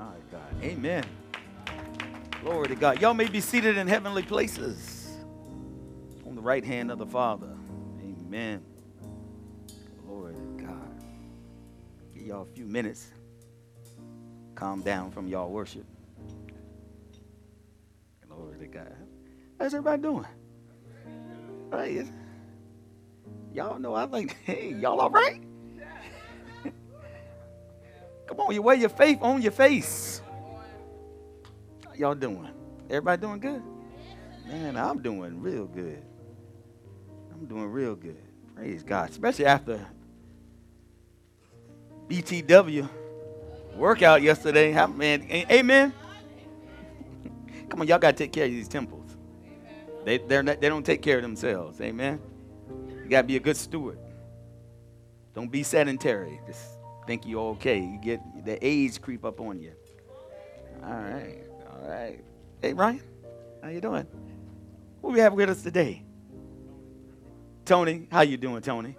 All God. Amen. Glory to God. Y'all may be seated in heavenly places on the right hand of the Father. Amen. Glory to God. Give y'all a few minutes. Calm down from y'all worship. Glory to God. How's everybody doing? Right. Y'all know I like, hey, y'all all right? Come on, you wear your faith on your face. How y'all doing? Everybody doing good? Man, I'm doing real good. I'm doing real good. Praise God. Especially after BTW workout yesterday. Man, amen. Come on, y'all got to take care of these temples. They, they're not, they don't take care of themselves. Amen. You got to be a good steward. Don't be sedentary. Just think you're okay. You get the age creep up on you. All right. All right. Hey, Ryan, how you doing? What we have with us today? Tony, how you doing, Tony?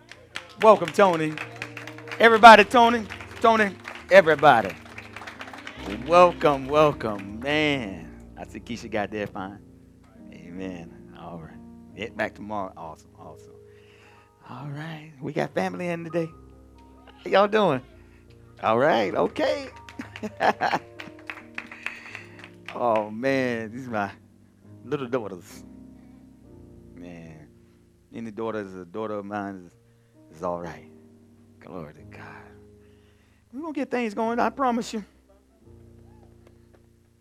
Welcome, Tony. Everybody, Tony, Tony, everybody. Welcome, welcome, man. I see Keisha got there fine. Amen. All right. Get back tomorrow. Awesome, awesome. All right. We got family in today. How y'all doing? All right. Okay. oh man, these are my little daughters. Man, any daughter is a daughter of mine is, is all right. Glory to God. We're gonna get things going, I promise you.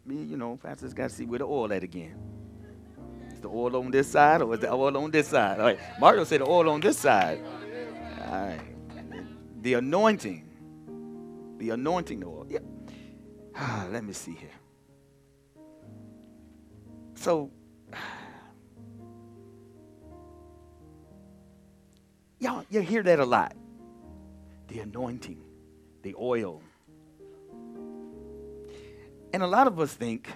Me, you know, pastor's got to see where the oil at again. Is the oil on this side or is the oil on this side? All right. Mario said the oil on this side. All right. The anointing. The anointing oil. Yep. Ah, let me see here. So, y'all, you hear that a lot. The anointing, the oil. And a lot of us think,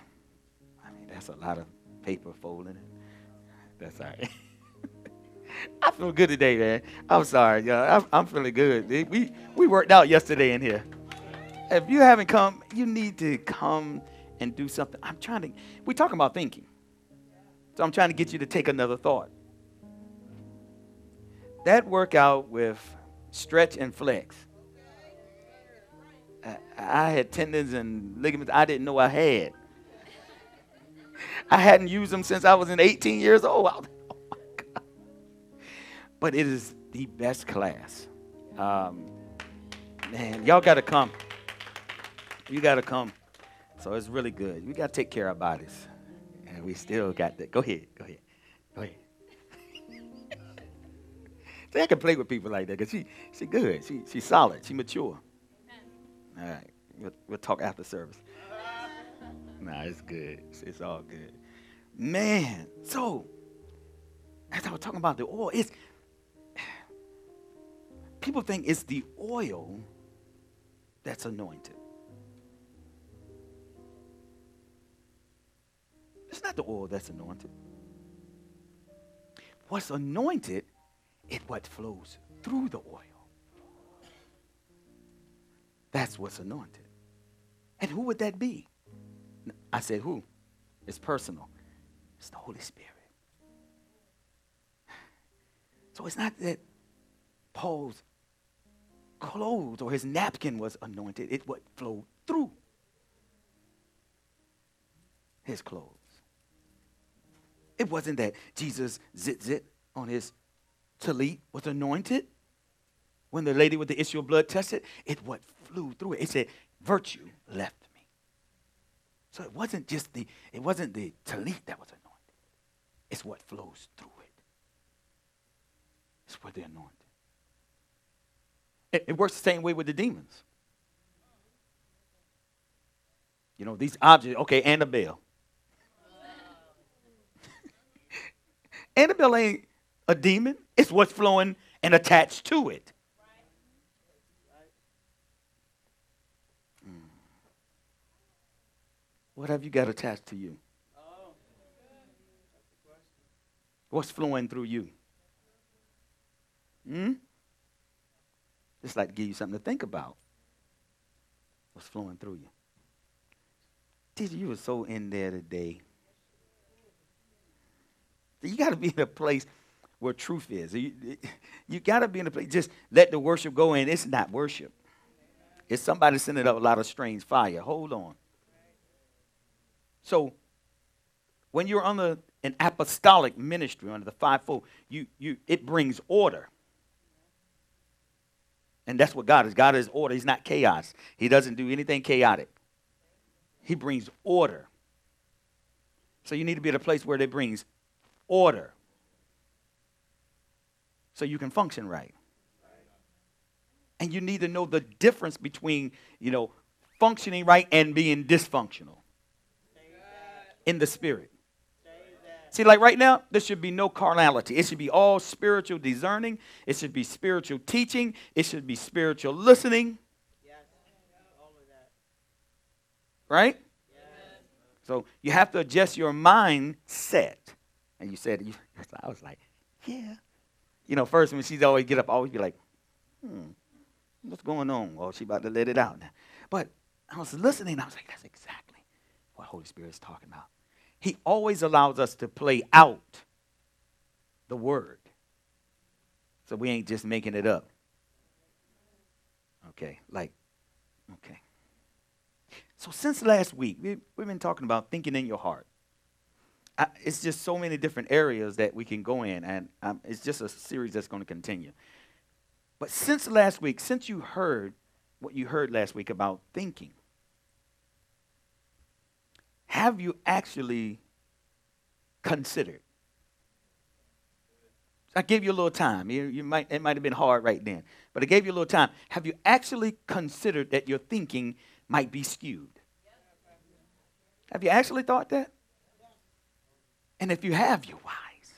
I mean, that's a lot of paper folding. That's all right. I feel good today, man. I'm sorry, y'all. I'm, I'm feeling good. We, we worked out yesterday in here. If you haven't come, you need to come and do something. I'm trying to, we're talking about thinking. So I'm trying to get you to take another thought. That workout with stretch and flex I had tendons and ligaments I didn't know I had. I hadn't used them since I was in 18 years old. Oh my God. But it is the best class. Um, man, y'all got to come. You got to come. So it's really good. We got to take care of our bodies. And we still got that. Go ahead. Go ahead. Go ahead. See, I can play with people like that because she, she good. She, she's solid. She mature. All right. We'll, we'll talk after service. nah, it's good. It's, it's, all good. Man, so as I was talking about the oil, it's people think it's the oil that's anointed. Not the oil that's anointed. What's anointed is what flows through the oil. That's what's anointed. And who would that be? I said, who? It's personal. It's the Holy Spirit. So it's not that Paul's clothes or his napkin was anointed, it would flow through his clothes. It wasn't that Jesus tzitzit on his talit was anointed. When the lady with the issue of blood tested, it what flew through it. It said, virtue left me. So it wasn't just the, it wasn't the talit that was anointed. It's what flows through it. It's what they're anointed. It, it works the same way with the demons. You know, these objects, okay, Annabelle. Annabelle ain't a demon. It's what's flowing and attached to it. What have you got attached to you? What's flowing through you? Hmm? Just like to give you something to think about. What's flowing through you? Teacher, you were so in there today. You got to be in a place where truth is. You, you got to be in a place, just let the worship go in. It's not worship. It's somebody sending up a lot of strange fire. Hold on. So, when you're under an apostolic ministry, under the fivefold, you, you, it brings order. And that's what God is. God is order. He's not chaos. He doesn't do anything chaotic. He brings order. So you need to be at a place where it brings order. So you can function right. And you need to know the difference between, you know, functioning right and being dysfunctional in the spirit. See, like right now, there should be no carnality. It should be all spiritual discerning. It should be spiritual teaching. It should be spiritual listening. Right? So you have to adjust your mindset. And you said, I was like, yeah. You know, first when she's always get up, always be like, hmm, what's going on? Well, she about to let it out. But I was listening. I was like, that's exactly what Holy Spirit is talking about. He always allows us to play out the word. So we ain't just making it up. Okay, like, okay. So since last week, we, we've been talking about thinking in your heart. I, it's just so many different areas that we can go in, and um, it's just a series that's going to continue. But since last week, since you heard what you heard last week about thinking, have you actually considered? I gave you a little time. You, you might, it might have been hard right then, but I gave you a little time. Have you actually considered that your thinking might be skewed? Have you actually thought that? And if you have, you're wise.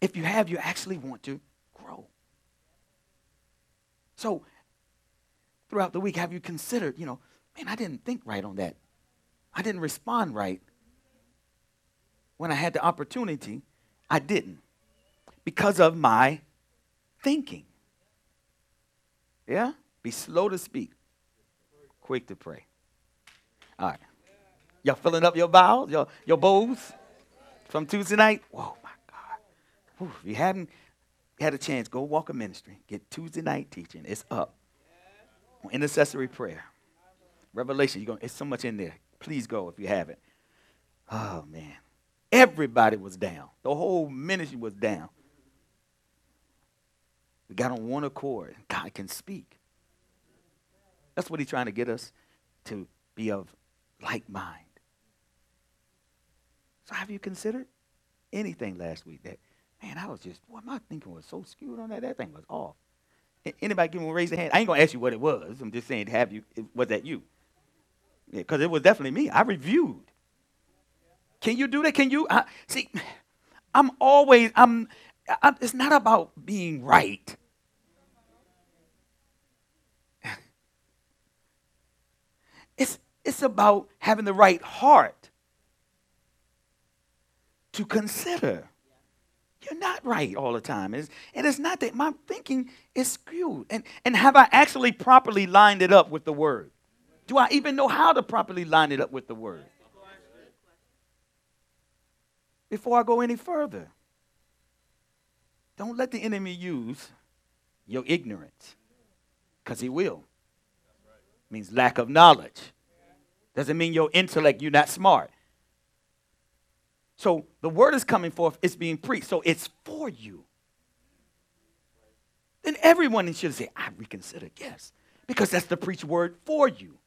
If you have, you actually want to grow. So, throughout the week, have you considered, you know, man, I didn't think right on that. I didn't respond right. When I had the opportunity, I didn't because of my thinking. Yeah? Be slow to speak, quick to pray. All right. Y'all filling up your bowels, your, your bowls from Tuesday night? Whoa, my God. Whew, if you haven't had a chance, go Walker Ministry. Get Tuesday night teaching. It's up. Intercessory prayer. Revelation, you're going it's so much in there. Please go if you haven't. Oh man. Everybody was down. The whole ministry was down. We got on one accord. God can speak. That's what he's trying to get us to be of like mind. So have you considered anything last week that, man, I was just, what my thinking was so skewed on that. That thing was off. Anybody give me raise a hand? I ain't gonna ask you what it was. I'm just saying, have you? Was that you? because it was definitely me. I reviewed. Can you do that? Can you? I, see, I'm always, I'm, I'm, it's not about being right. It's, it's about having the right heart to consider. You're not right all the time. It's, and it's not that my thinking is skewed. And, and have I actually properly lined it up with the word? Do I even know how to properly line it up with the word? Before I go any further, don't let the enemy use your ignorance because he will. Means lack of knowledge. Doesn't mean your intellect, you're not smart. So the word is coming forth, it's being preached, so it's for you. Then everyone should say, I reconsider, yes, because that's the preached word for you.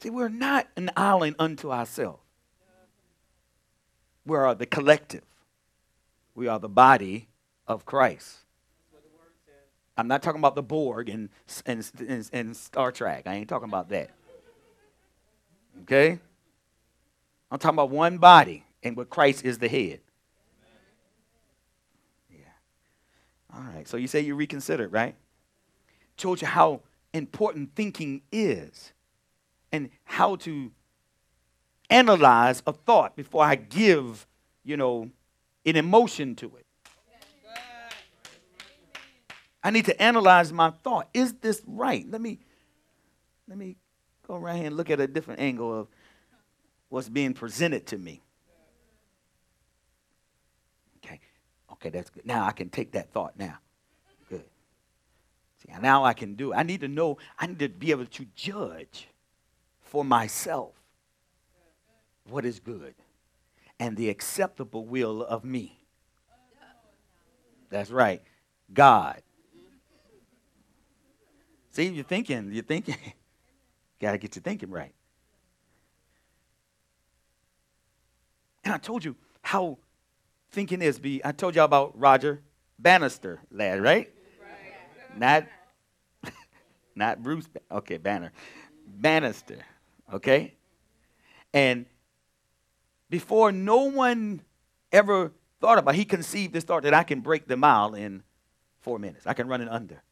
See, we're not an island unto ourselves. We are the collective. We are the body of Christ. I'm not talking about the Borg and, and, and, Star Trek. I ain't talking about that. Okay? I'm talking about one body, and where Christ is the head. Yeah. All right. So you say you reconsidered, right? Told you how important thinking is and how to analyze a thought before I give, you know, an emotion to it. I need to analyze my thought. Is this right? Let me let me right here and look at a different angle of what's being presented to me. Okay. Okay, that's good. Now I can take that thought now. Good. See, now I can do it. I need to know, I need to be able to judge for myself what is good and the acceptable will of me. That's right. God. See, you're thinking, you're thinking. Got to get your thinking right. And I told you how thinking is. Be I told y'all about Roger Bannister, lad, right? right. Not, not Bruce. Okay, Banner, Bannister. Okay, and before no one ever thought about, he conceived this thought that I can break the mile in four minutes. I can run it under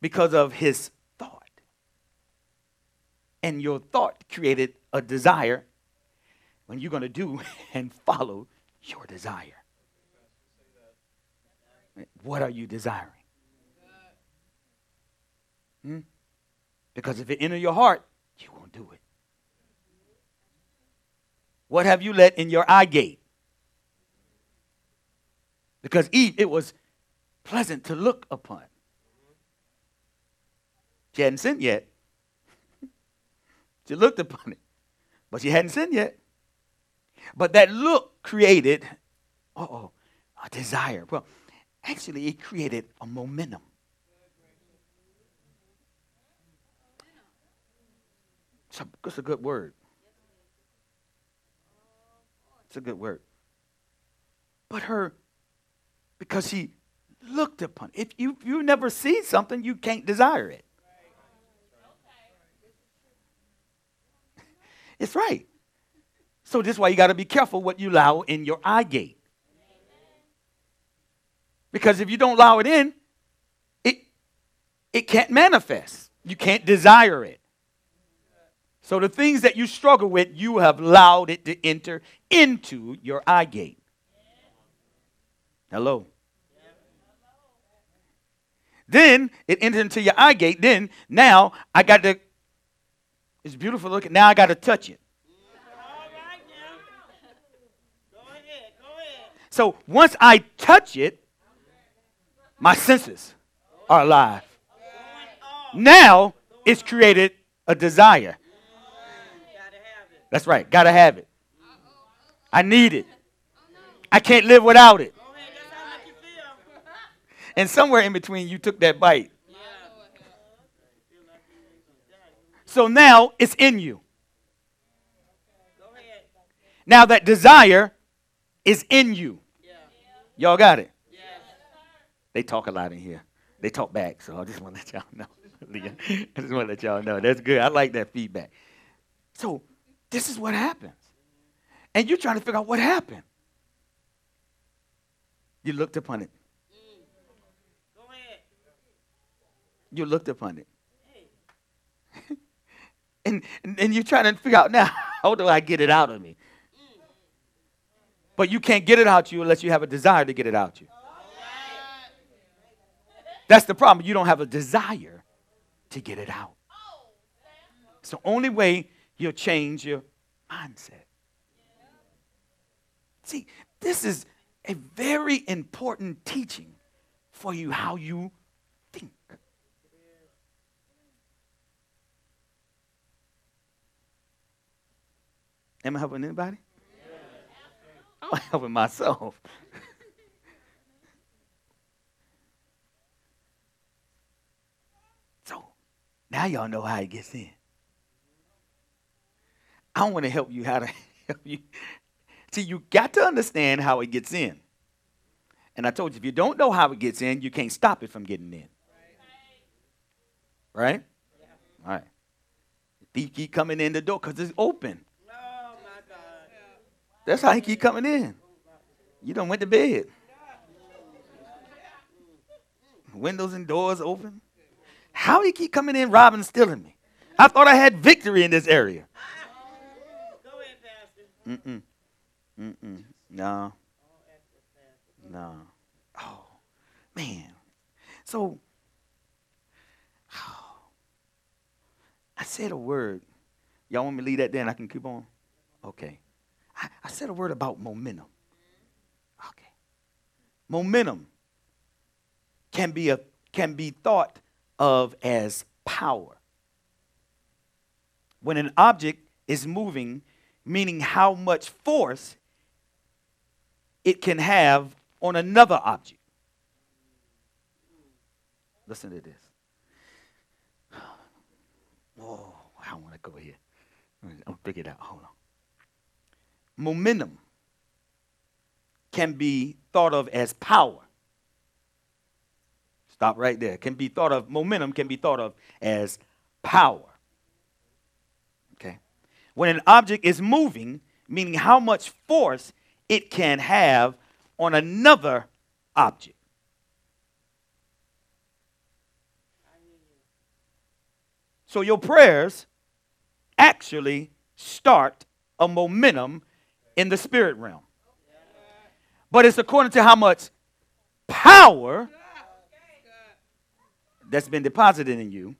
because of his. And your thought created a desire when you're going to do and follow your desire. What are you desiring? Hmm? Because if it enter your heart, you won't do it. What have you let in your eye gate? Because Eve, it was pleasant to look upon. She hadn't sinned yet. She looked upon it, but she hadn't sinned yet. But that look created, oh, a desire. Well, actually, it created a momentum. It's a good word. It's a good word. But her, because she looked upon it. If you you never see something, you can't desire it. It's right. So this is why you got to be careful what you allow in your eye gate. Because if you don't allow it in, it it can't manifest. You can't desire it. So the things that you struggle with, you have allowed it to enter into your eye gate. Hello. Then it entered into your eye gate. Then now I got to. It's beautiful looking. Now I got to touch it. So once I touch it, my senses are alive. Now it's created a desire. That's right. Got to have it. I need it. I can't live without it. And somewhere in between, you took that bite. So now it's in you. Now that desire is in you. Y'all got it? They talk a lot in here. They talk back, so I just want to let y'all know. I just want to let y'all know. That's good. I like that feedback. So this is what happens. And you're trying to figure out what happened. You looked upon it. Mm. You looked upon it. And, and, and you're trying to figure out now, how do I get it out of me? But you can't get it out you unless you have a desire to get it out you. That's the problem. You don't have a desire to get it out. It's the only way you'll change your mindset. See, this is a very important teaching for you how you think. Am I helping anybody? I'm helping myself. so now y'all know how it gets in. I want to help you how to help you. See, you got to understand how it gets in. And I told you, if you don't know how it gets in, you can't stop it from getting in. Right? All right. Keep coming in the door because it's open. That's how he keep coming in. You don't went to bed. Windows and doors open. How he keep coming in, robbing, stealing me? I thought I had victory in this area. Mm-mm. Mm-mm. No. No. Oh, man. So, oh, I said a word. Y'all want me to leave that there and I can keep on? Okay. I, I said a word about momentum. Okay. Momentum can be, a, can be thought of as power. When an object is moving, meaning how much force it can have on another object. Listen to this. Oh, I want to go here. I'll figure it out. Hold on. Momentum can be thought of as power. Stop right there. Can be thought of, momentum can be thought of as power. Okay. When an object is moving, meaning how much force it can have on another object. So your prayers actually start a momentum in the spirit realm. But it's according to how much power that's been deposited in you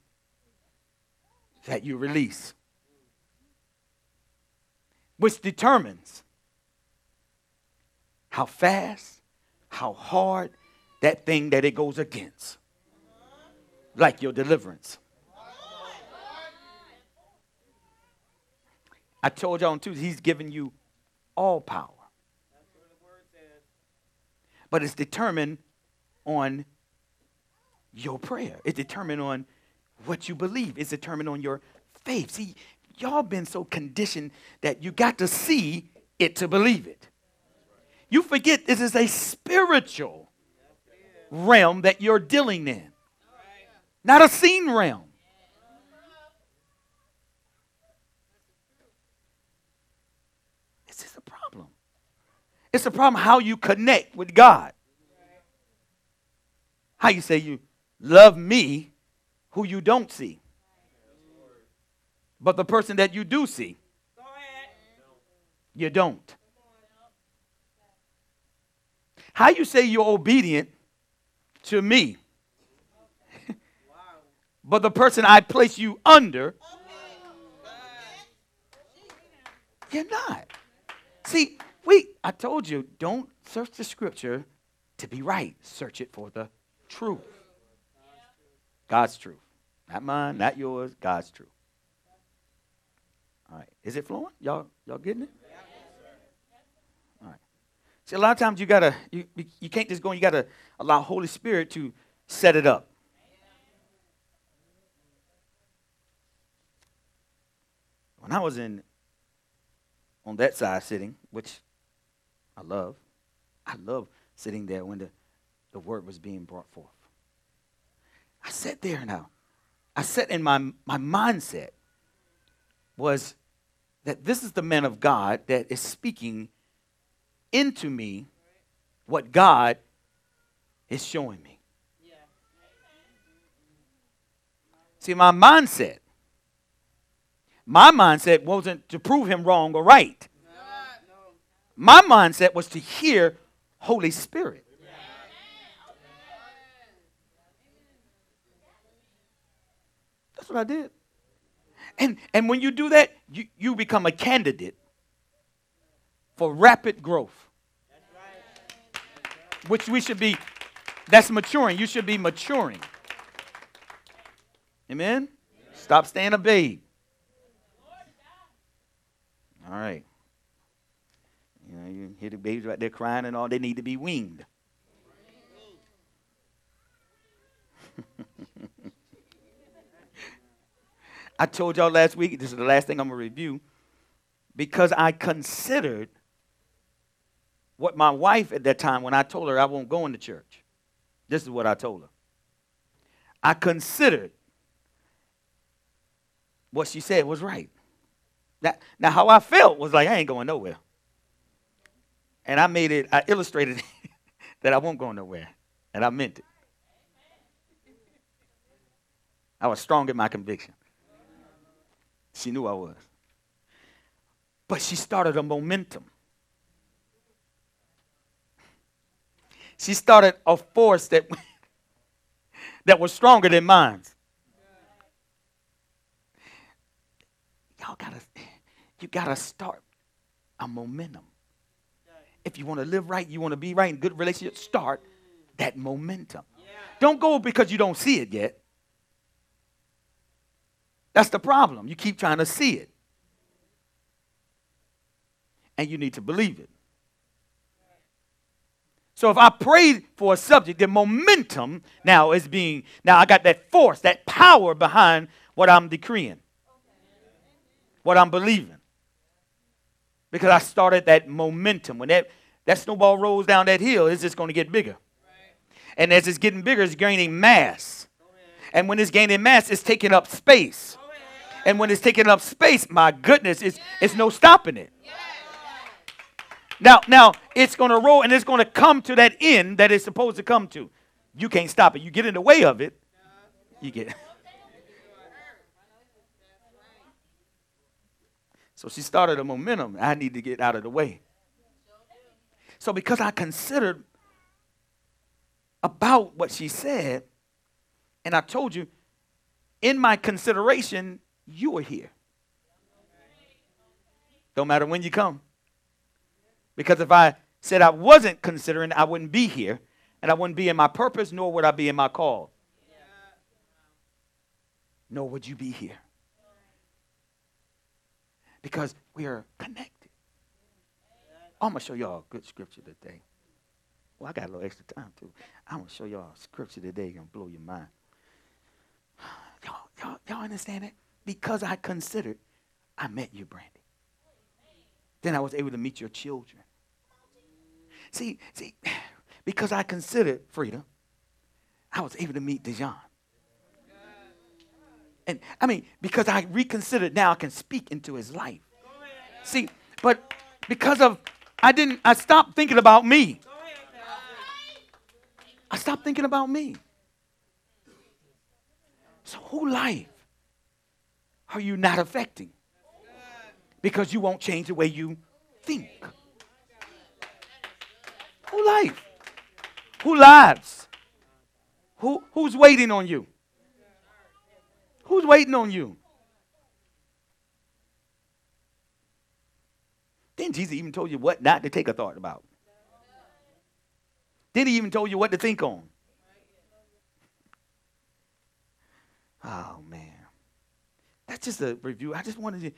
that you release, which determines how fast, how hard that thing that it goes against, like your deliverance. I told y'all on Tuesday, he's given you all power. But it's determined on your prayer. It's determined on what you believe. It's determined on your faith. See, y'all been so conditioned that you got to see it to believe it. You forget this is a spiritual realm that you're dealing in, not a seen realm. This is a problem. It's a problem how you connect with God. How you say you love me who you don't see. But the person that you do see, you don't. How you say you're obedient to me, but the person I place you under, you're not. See, we I told you, don't search the scripture to be right. Search it for the truth. God's truth. Not mine, not yours, God's truth. All right. Is it flowing? Y'all y'all getting it? All right. See, a lot of times you gotta you you can't just go and you gotta allow Holy Spirit to set it up. When I was in on that side sitting, which I love, I love sitting there when the, the word was being brought forth. I sat there now. I sat in my, my mindset was that this is the man of God that is speaking into me what God is showing me. See, my mindset, my mindset wasn't to prove him wrong or right. My mindset was to hear Holy Spirit. That's what I did. And, and when you do that, you, you become a candidate for rapid growth. Which we should be, that's maturing. You should be maturing. Amen? Stop staying a babe. All right. You you hear the babies right there crying and all, they need to be weaned. I told y'all last week, this is the last thing I'm going to review, because I considered what my wife at that time, when I told her I won't go into church, this is what I told her. I considered what she said was right. Now, now how I felt was like, I ain't going nowhere. And I made it, I illustrated that I won't go nowhere. And I meant it. I was strong in my conviction. She knew I was. But she started a momentum. She started a force that that was stronger than mine. Y'all gotta, you gotta start a momentum. If you want to live right, you want to be right in good relationship, start that momentum. Don't go because you don't see it yet. That's the problem. You keep trying to see it. And you need to believe it. So if I pray for a subject, the momentum now is being, now I got that force, that power behind what I'm decreeing, what I'm believing. Because I started that momentum. When that, that snowball rolls down that hill, it's just going to get bigger. And as it's getting bigger, it's gaining mass. And when it's gaining mass, it's taking up space. And when it's taking up space, my goodness, it's, it's no stopping it. Now, now it's going to roll and it's going to come to that end that it's supposed to come to. You can't stop it. You get in the way of it, you get. So she started a momentum. I need to get out of the way. So because I considered about what she said, and I told you, in my consideration, you are here. Don't matter when you come. Because if I said I wasn't considering, I wouldn't be here, and I wouldn't be in my purpose, nor would I be in my call. Nor would you be here. Because we are connected. I'm going to show y'all a good scripture today. Well, I got a little extra time too. I'm going to show y'all a scripture today going to blow your mind. Y'all, y'all, y'all understand it? Because I considered, I met you, Brandy. Then I was able to meet your children. See, see, because I considered freedom, I was able to meet Dijon. And I mean, because I reconsidered, now I can speak into his life. See, but because of I didn't, I stopped thinking about me. I stopped thinking about me. So, who life are you not affecting? Because you won't change the way you think. Who life? Who lives? Who, who's waiting on you? Who's waiting on you? Then Jesus even told you what not to take a thought about. Then he even told you what to think on. Oh man. That's just a review. I just wanted to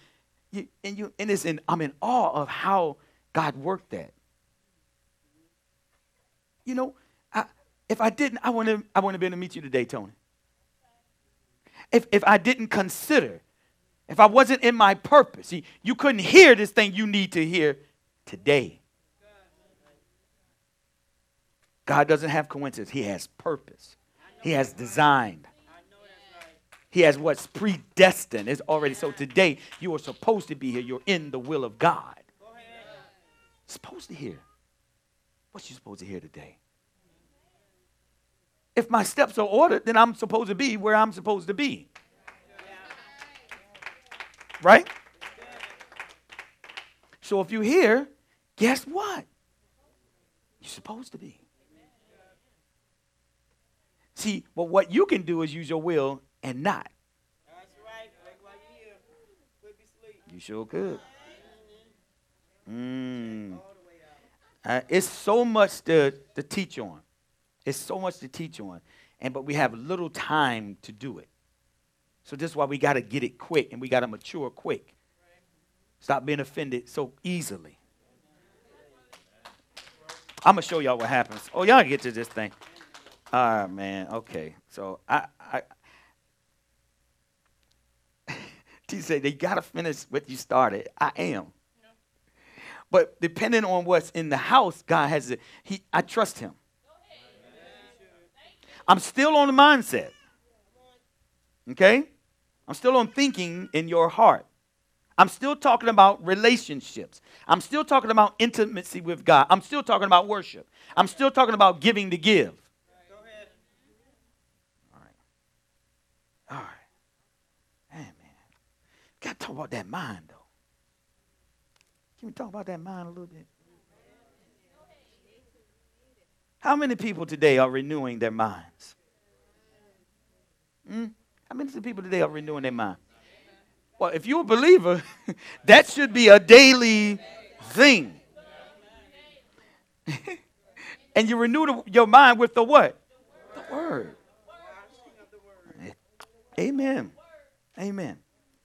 you, and you and it's in I'm in awe of how God worked that. You know, I, if I didn't, I wouldn't I wouldn't have been to meet you today, Tony. If if I didn't consider, if I wasn't in my purpose, see, you couldn't hear this thing you need to hear today. God doesn't have coincidence. He has purpose. He has designed. He has what's predestined. It's already so today you are supposed to be here. You're in the will of God. Supposed to hear. What you supposed to hear today? If my steps are ordered, then I'm supposed to be where I'm supposed to be. Right? So if you're here, guess what? You're supposed to be. See, but what you can do is use your will and not. You sure could. Mm. Uh, it's so much to, to teach on. It's so much to teach on. And but we have little time to do it. So this is why we got to get it quick and we got to mature quick. Stop being offended so easily. I'm gonna show y'all what happens. Oh, y'all get to this thing. All right, man. Okay. So I, I T said they gotta finish what you started. I am. But depending on what's in the house, God has it. He I trust him. I'm still on the mindset. Okay? I'm still on thinking in your heart. I'm still talking about relationships. I'm still talking about intimacy with God. I'm still talking about worship. I'm still talking about giving to give. All right. All right. Got to talk about that mind, though. Can we talk about that mind a little bit? How many people today are renewing their minds? Mm? How many people today are renewing their mind? Well, if you're a believer, that should be a daily thing. and you renew the, your mind with the what? The word. Amen. Amen.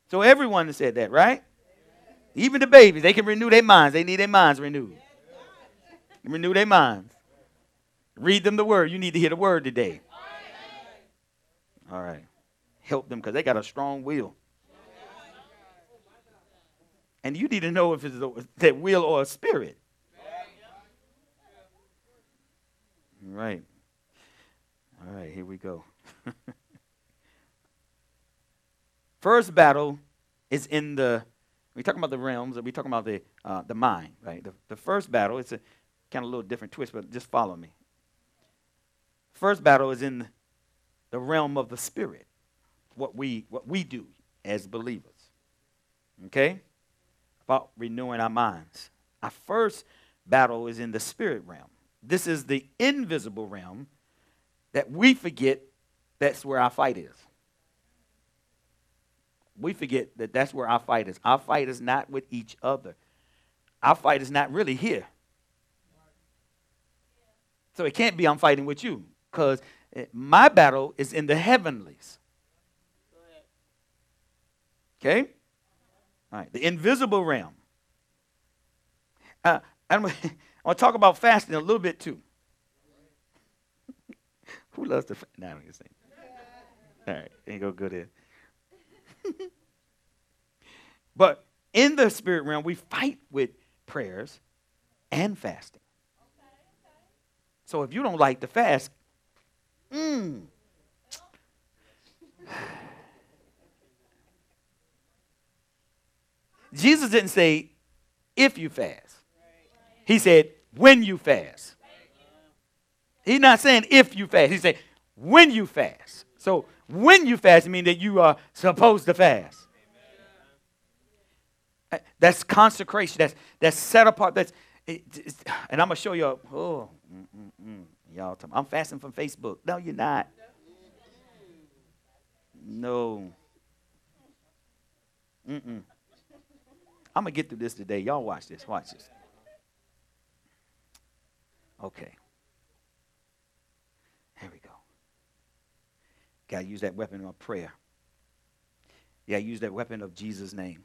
So everyone said that, right? Even the babies, they can renew their minds. They need their minds renewed. Renew their minds. Read them the word. You need to hear the word today. All right. Help them because they got a strong will. And you need to know if it's a, that will or a spirit. Right. All right, here we go. First battle is in the, we talking about the realms, we talking about the, uh, the mind, right? The, the first battle, it's a kind of a little different twist, but just follow me. First battle is in the realm of the spirit, what we, what we do as believers. Okay? About renewing our minds. Our first battle is in the spirit realm. This is the invisible realm that we forget that's where our fight is. We forget that that's where our fight is. Our fight is not with each other. Our fight is not really here. So it can't be I'm fighting with you because my battle is in the heavenlies. Okay? All right, the invisible realm. Uh, I'm, I want to talk about fasting a little bit too. Who loves to fast? No, I'm just All right, ain't go good in. but in the spirit realm, we fight with prayers and fasting. So if you don't like to fast, mm, Jesus didn't say if you fast. He said when you fast. He's not saying if you fast. He said when you fast. So when you fast means that you are supposed to fast. That's consecration. That's that's set apart. That's it, and I'm gonna show you. Oh, mm, mm, mm. Y'all, talking, I'm fasting from Facebook. No, you're not. No. Mm-mm. I'm gonna get through this today. Y'all watch this. Watch this. Okay. Here we go. Got to use that weapon of prayer. You got to use that weapon of Jesus' name.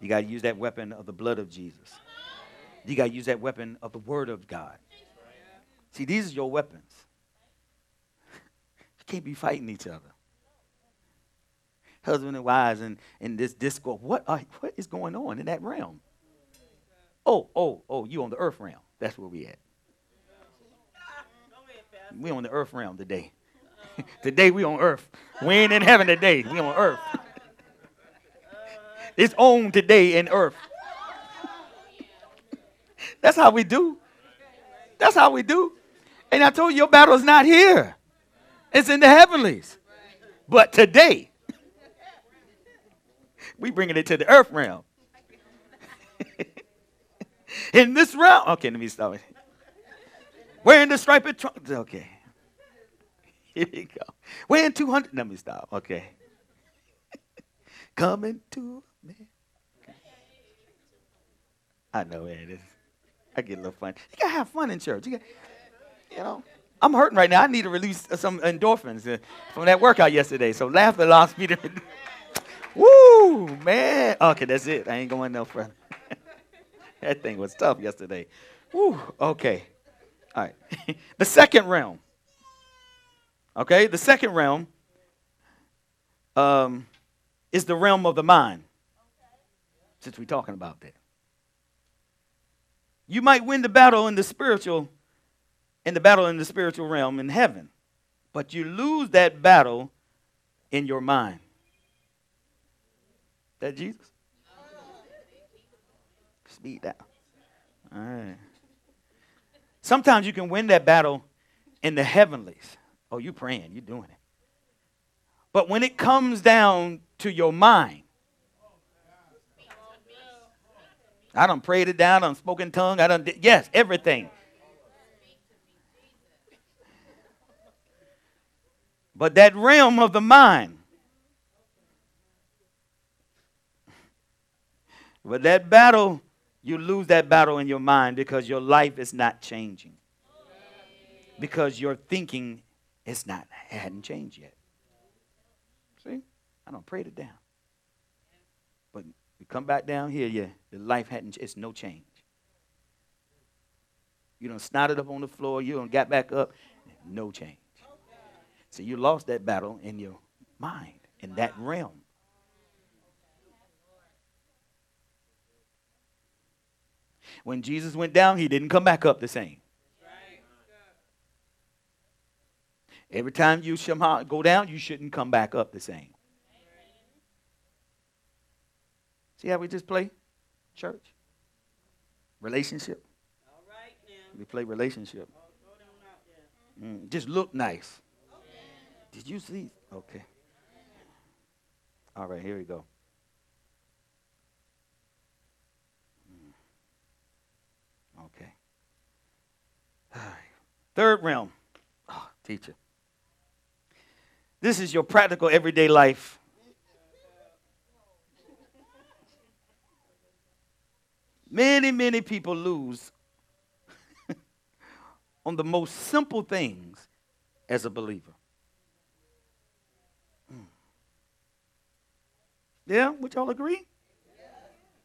You got to use that weapon of the blood of Jesus. You got to use that weapon of the Word of God. See, these are your weapons. You can't be fighting each other. Husband and wives and in this discord. What, are, what is going on in that realm? Oh, oh, oh, you on the earth realm. That's where we at. We on the earth realm today. today we on earth. We ain't in heaven today. We on earth. it's on today in earth. That's how we do. That's how we do. And I told you your battle is not here. It's in the heavenlies. But today, we bringing it to the earth realm. in this realm. Okay, let me stop it. Wearing the striped trunk. Okay. Here we go. Wearing 200. Let me stop. Okay. Coming to me. I know it is. I get a little fun. You gotta have fun in church. You, got, you know, I'm hurting right now. I need to release some endorphins from that workout yesterday. So laughter allows me to. Woo, man. Okay, that's it. I ain't going no further. that thing was tough yesterday. Woo, okay. All right. the second realm. Okay, the second realm um, is the realm of the mind. Since we're talking about that. You might win the battle in the spiritual, in the battle in the spiritual realm in heaven, but you lose that battle in your mind. That Jesus? Speed down. All right. Sometimes you can win that battle in the heavenlies. Oh, you praying, you doing it. But when it comes down to your mind, I done prayed it down, I done spoken tongue, I done, yes, everything. But that realm of the mind, but that battle, you lose that battle in your mind because your life is not changing. Because your thinking is not hadn't changed yet. See? I don't pray it down. But you come back down here, yeah, the life hadn't it's no change. You don't snotted up on the floor, you don't got back up, no change. So you lost that battle in your mind, in that realm. When Jesus went down, he didn't come back up the same. Every time you somehow go down, you shouldn't come back up the same. See how we just play church? Relationship. We play relationship. Mm, just look nice. Did you see? Okay. All right, here we go. Mm. Okay. All right. Third realm. Oh, teacher. This is your practical everyday life. Many, many people lose on the most simple things as a believer. Yeah, would y'all agree?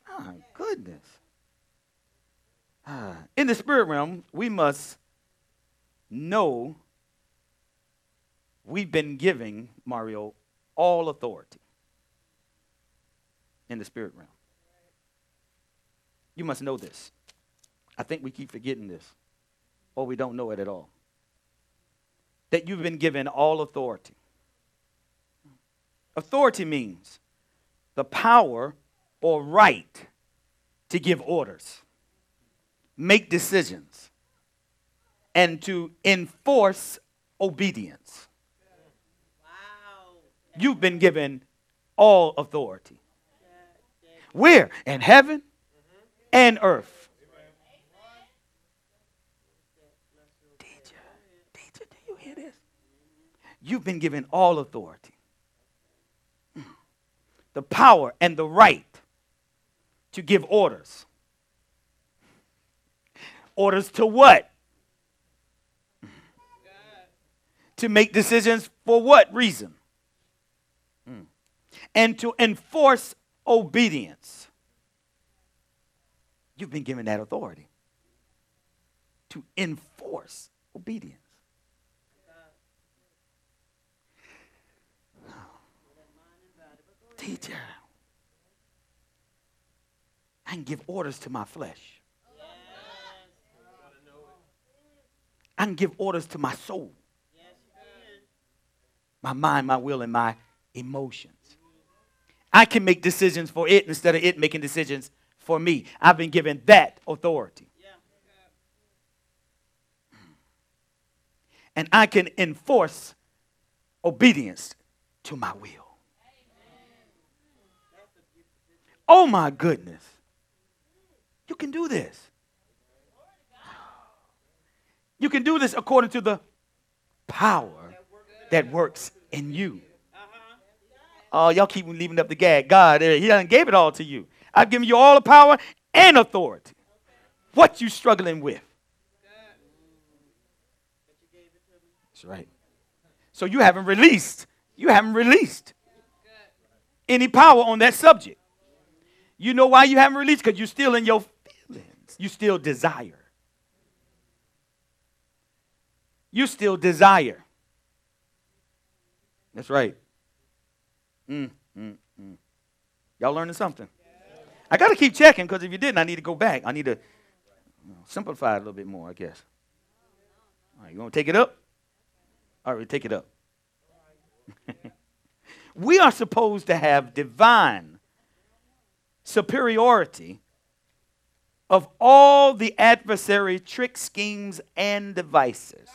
Oh, goodness. Ah, in the spirit realm, we must know we've been giving Mario all authority in the spirit realm. You must know this. I think we keep forgetting this, or we don't know it at all. That you've been given all authority. Authority means the power or right to give orders, make decisions, and to enforce obedience. Wow. You've been given all authority. Where? In heaven and earth. Do you hear this? You've been given all authority. The power and the right to give orders. Orders to what? To make decisions for what reason? Hmm. and to enforce obedience. You've been given that authority to enforce obedience. Teacher, I can give orders to my flesh. I can give orders to my soul, my mind, my will, and my emotions. I can make decisions for it instead of it making decisions for me. I've been given that authority. And I can enforce obedience to my will. Oh my goodness. You can do this. You can do this according to the power that works in you. Oh, y'all keep leaving up the gag. God, eh, He done gave it all to you. I've given you all the power and authority. What you struggling with? That's right. So you haven't released. You haven't released any power on that subject. You know why you haven't released? Because you're still in your feelings. You still desire. You still desire. That's right. Mm, mm, mm. Y'all learning something? I got to keep checking because if you didn't, I need to go back. I need to simplify it a little bit more, I guess. All right, you want to take it up? All right, take it up. we are supposed to have divine superiority of all the adversary trick schemes and devices.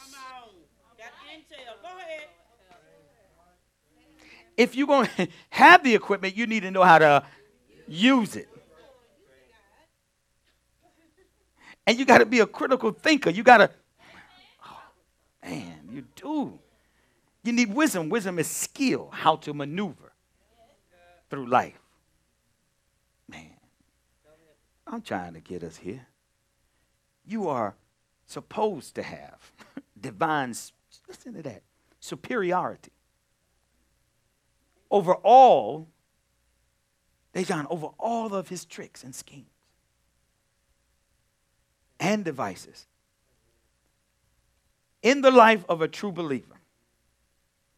if you're going to have the equipment, you need to know how to use it. And you got to be a critical thinker. You got to, oh, man, you do. You need wisdom. Wisdom is skill, how to maneuver through life. Man, I'm trying to get us here. You are supposed to have divine, listen to that, superiority over all, Dejan, over all of his tricks and schemes and devices in the life of a true believer.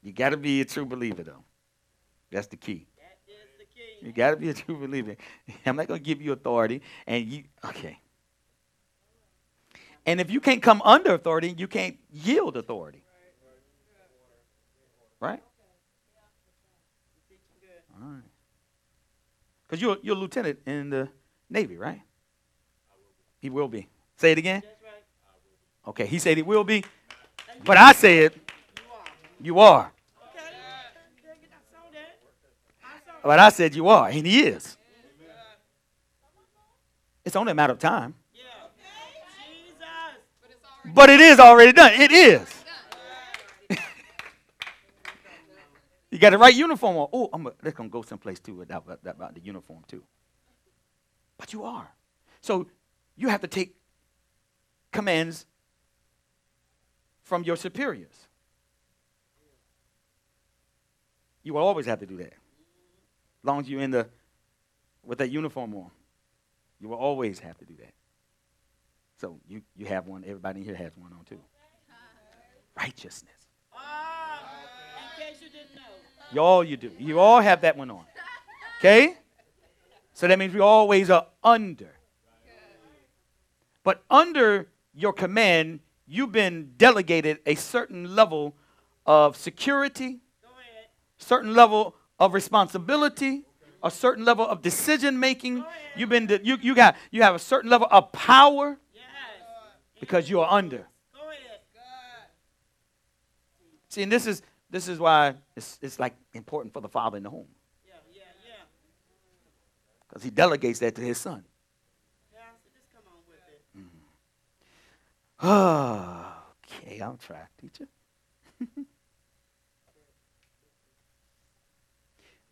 You got to be a true believer, though. That's the key. That is the key. You got to be a true believer. I'm not going to give you authority, and you okay. And if you can't come under authority, you can't yield authority. Right? All right. Because you're, you're a lieutenant in the Navy, right? He will be. Say it again. Okay, he said he will be. But I said You are. you are. Okay. I saw that. I saw that. But I said you are, and he is. It's only a matter of time. But it is already done. It is. you got the right uniform on. Oh, I'm that's gonna go someplace too about, about, about the uniform too. But you are. So you have to take commands from your superiors. You will always have to do that. As long as you're in the with that uniform on. You will always have to do that. So you, you have one, everybody in here has one on too. Righteousness. You all you do. You all have that one on. Okay? So that means we always are under. But under your command, you've been delegated a certain level of security, certain level of responsibility, a certain level of decision making. You've been you, you got you have a certain level of power because you are under. See, and this is this is why it's it's like important for the father in the home because he delegates that to his son. Mm. It. okay, I'll try, teacher.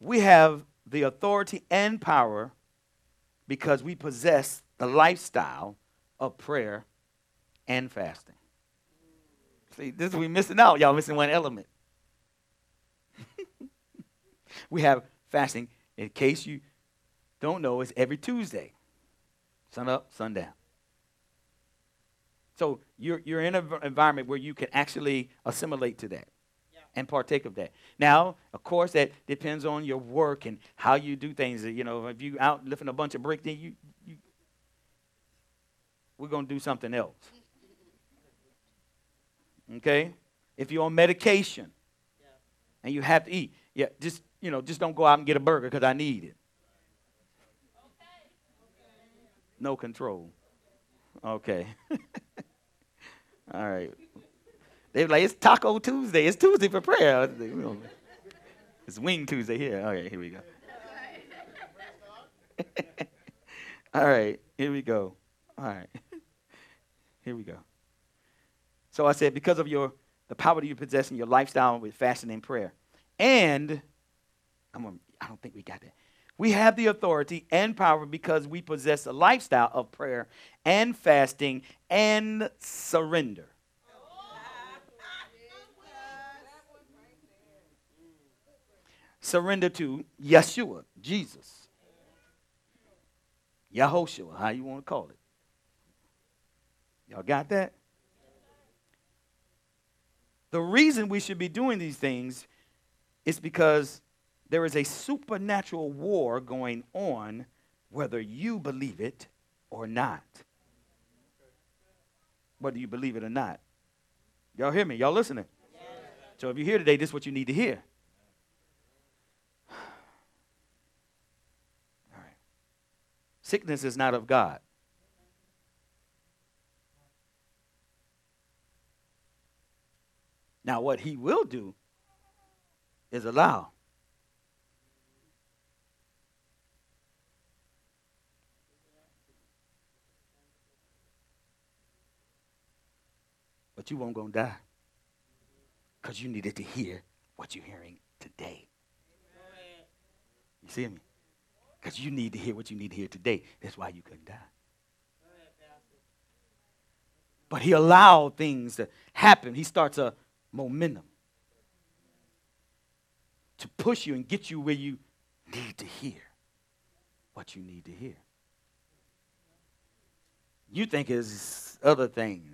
we have the authority and power because we possess the lifestyle of prayer and fasting. See, this is we missing out. Y'all missing one element. we have fasting. In case you don't know, it's every Tuesday. Sun up, sundown. So you're, you're in an environment where you can actually assimilate to that. And partake of that. Now, of course, that depends on your work and how you do things. You know, if you out lifting a bunch of bricks, then you, you we're to do something else. Okay? If you're on medication and you have to eat, yeah, just, you know, just don't go out and get a burger because I need it. No control. Okay. All right. They like, it's Taco Tuesday. It's Tuesday for prayer. It's Wing Tuesday here. Right, here we go. All right, here we go. All right. Here we go. So I said, because of your the power that you possess in your lifestyle with fasting and prayer. And I'm gonna, I don't think we got that. We have the authority and power because we possess a lifestyle of prayer and fasting and surrender. Surrender to Yeshua, Jesus. Yahoshua, how you want to call it. Y'all got that? The reason we should be doing these things is because there is a supernatural war going on, whether you believe it or not. Whether you believe it or not. Y'all hear me? Y'all listening? So if you're here today, this is what you need to hear. All right. Sickness is not of God. Now, what he will do is allow. But you won't gonna die. Because you needed to hear what you're hearing today. You see me? Because you need to hear what you need to hear today. That's why you couldn't die. But he allowed things to happen. He starts a momentum to push you and get you where you need to hear what you need to hear. You think it's other things.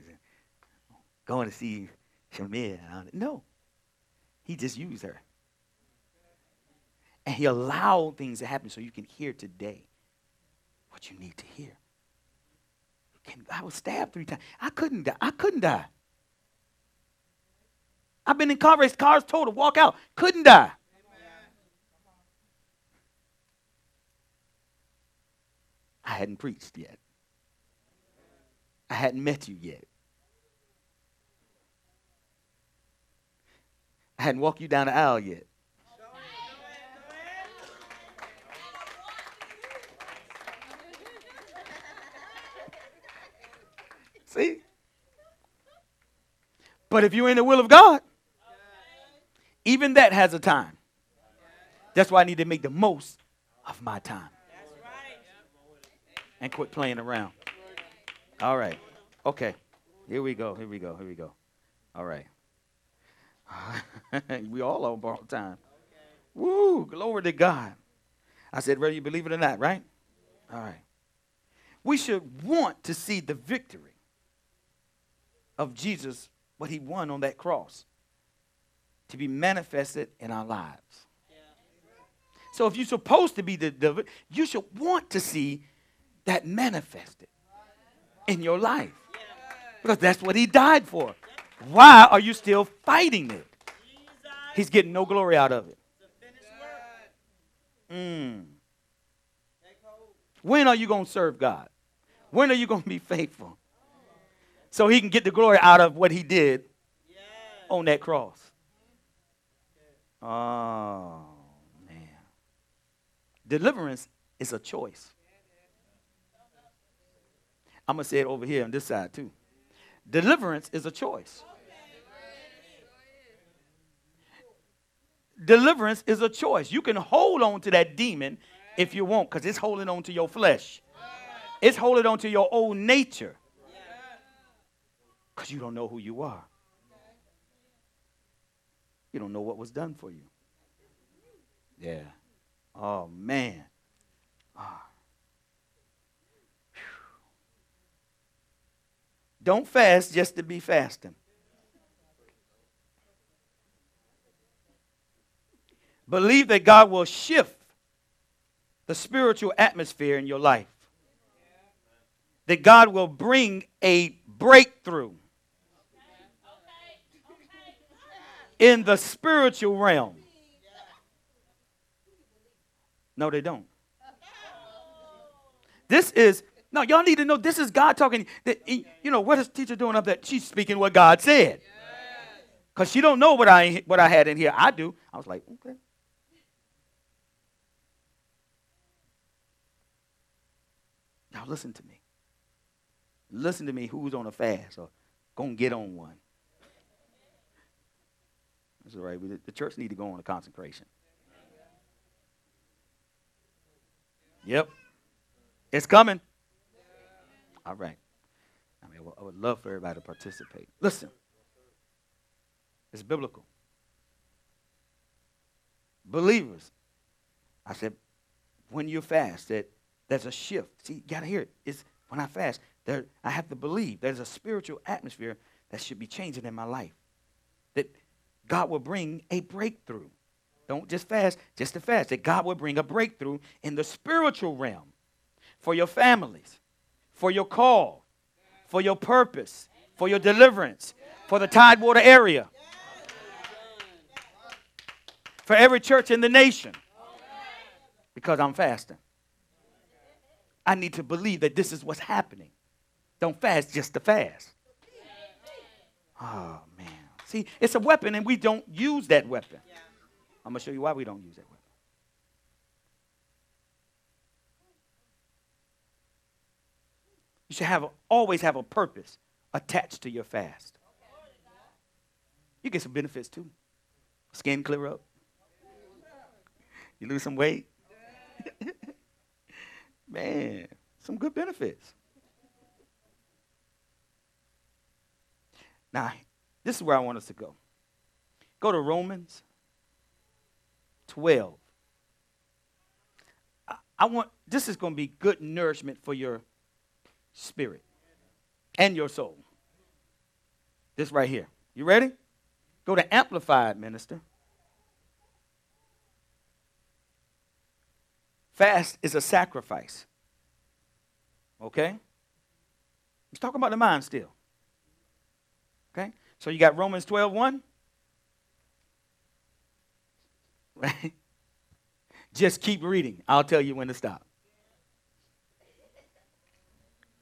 Going to see Shamir. No. He just used her. And he allowed things to happen so you can hear today what you need to hear. I was stabbed three times. I couldn't die. I couldn't die. I've been in car race, cars told to walk out. Couldn't die. I hadn't preached yet. I hadn't met you yet. I hadn't walked you down the aisle yet. See? But if you're in the will of God, even that has a time. That's why I need to make the most of my time. And quit playing around. All right. Okay. Here we go. Here we go. Here we go. All right. we all on borrowed time. Woo, glory to God. I said, whether you believe it or not, right? All right. We should want to see the victory of Jesus, what he won on that cross, to be manifested in our lives. So if you're supposed to be the delivered, you should want to see that manifested in your life. Because that's what he died for. Why are you still fighting it? He's getting no glory out of it. Mm. When are you going to serve God? When are you going to be faithful? So he can get the glory out of what he did on that cross. Oh, man. Deliverance is a choice. I'm going to say it over here on this side too. Deliverance is a choice. Deliverance is a choice. You can hold on to that demon if you want, because it's holding on to your flesh. It's holding on to your old nature. Because you don't know who you are. You don't know what was done for you. Yeah. Oh, man. Oh. Don't fast just to be fasting. Believe that God will shift the spiritual atmosphere in your life. That God will bring a breakthrough in the spiritual realm. No, they don't. This is no, y'all need to know this is God talking. That you know what is teacher doing up there? She's speaking what God said. Cause she don't know what I what I had in here. I do. I was like, okay. Now listen to me. Listen to me. Who's on a fast or gonna get on one? That's all right. The church need to go on a consecration. Yep. It's coming. All right. I mean, I would love for everybody to participate. Listen, it's biblical. Believers, I said, when you fast, that there's a shift. See, you gotta hear it. It's when I fast, there I have to believe there's a spiritual atmosphere that should be changing in my life. God will bring a breakthrough. Don't just fast, just to fast. That God will bring a breakthrough in the spiritual realm for your families, for your call, for your purpose, for your deliverance, for the Tidewater area, for every church in the nation, because I'm fasting. I need to believe that this is what's happening. Don't fast just to fast. Oh, man. See, it's a weapon, and we don't use that weapon. I'm going to show you why we don't use that weapon. You should have a, always have a purpose attached to your fast. You get some benefits too. Skin clear up. You lose some weight. Man, some good benefits. Now, this is where I want us to go. Go to Romans 12. I, want this is going to be good nourishment for your spirit and your soul. This right here. You ready? Go to Amplified, minister. Fast is a sacrifice. Okay? He's talking about the mind still. Okay? So you got Romans 12 1. Right? Just keep reading. I'll tell you when to stop.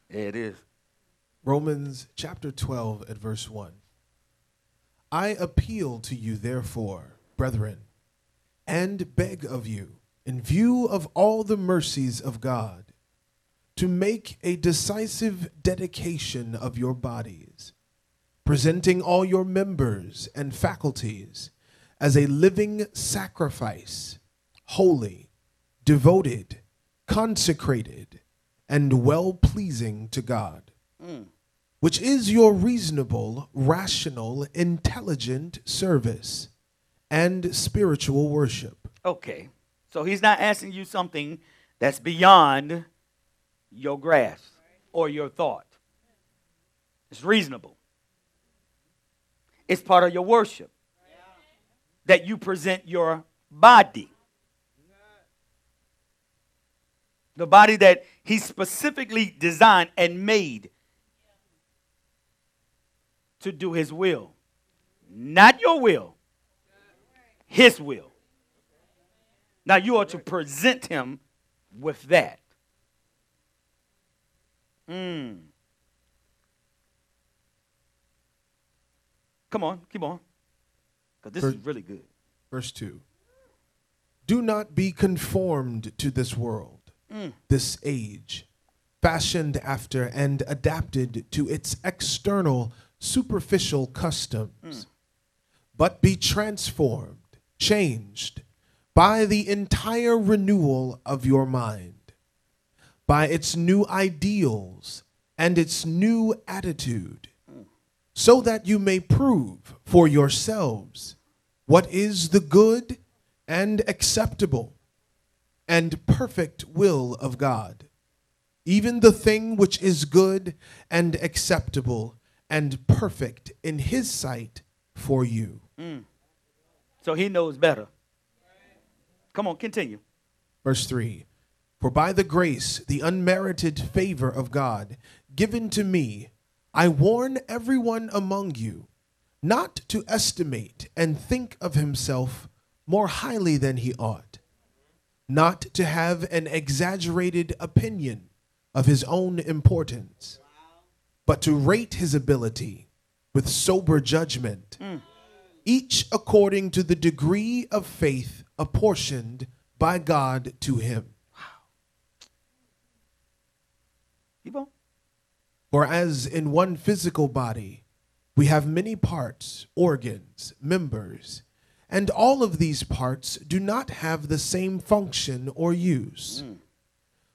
There it is. Romans chapter 12 at verse 1. I appeal to you, therefore, brethren, and beg of you, in view of all the mercies of God, to make a decisive dedication of your bodies, presenting all your members and faculties as a living sacrifice, holy, devoted, consecrated, and well pleasing to God mm. which is your reasonable, rational, intelligent service and spiritual worship. Okay. So he's not asking you something that's beyond your grasp or your thought. It's reasonable. It's part of your worship that you present your body. The body that he specifically designed and made to do his will. Not your will, his will. Now you are to present him with that. Mm. Come on, keep on. Because this Verse- is really good. Verse 2 Do not be conformed to this world, mm. this age, fashioned after and adapted to its external, superficial customs, mm. but be transformed, changed by the entire renewal of your mind, by its new ideals and its new attitude so that you may prove for yourselves what is the good and acceptable and perfect will of God, even the thing which is good and acceptable and perfect in His sight for you. Mm. So he knows better. Come on, continue. Verse 3 For by the grace, the unmerited favor of God given to me, I warn everyone among you not to estimate and think of himself more highly than he ought, not to have an exaggerated opinion of his own importance, but to rate his ability with sober judgment, each according to the degree of faith apportioned by God to him. Keep on. For as in one physical body, we have many parts, organs, members, and all of these parts do not have the same function or use. Mm.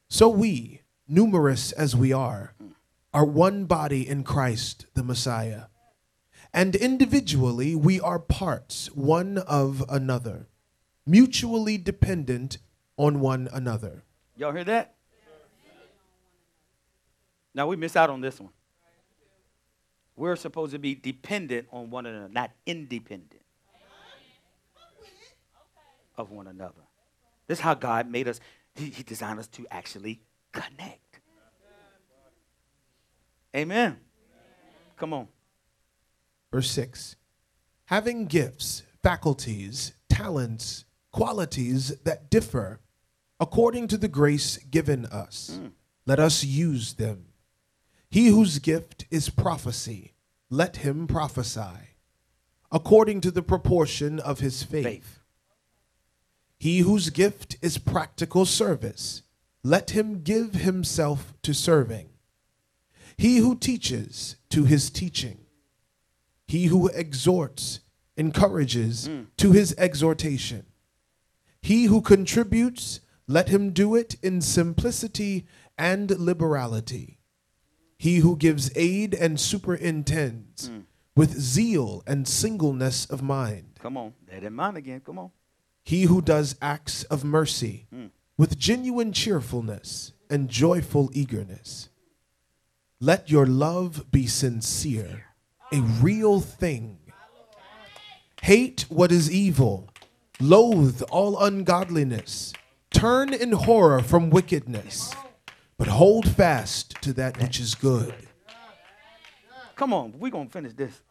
So we, numerous as we are, are one body in Christ the Messiah. And individually we are parts one of another, mutually dependent on one another. Y'all hear that? Now we miss out on this one. We're supposed to be dependent on one another, not independent of one another. This is how God made us. He, he designed us to actually connect. Amen. Come on. Verse 6 Having gifts, faculties, talents, qualities that differ according to the grace given us, mm. let us use them. He whose gift is prophecy, let him prophesy according to the proportion of his faith. Faith. He whose gift is practical service, let him give himself to serving. He who teaches to his teaching. He who exhorts encourages mm. to his exhortation. He who contributes, let him do it in simplicity and liberality. He who gives aid and superintends hmm. with zeal and singleness of mind. Come on. That in mind again. Come on. He who does acts of mercy hmm. with genuine cheerfulness and joyful eagerness. Let your love be sincere, a real thing. Hate what is evil, loathe all ungodliness, turn in horror from wickedness, but hold fast to that which is good. Come on. We're going to finish this.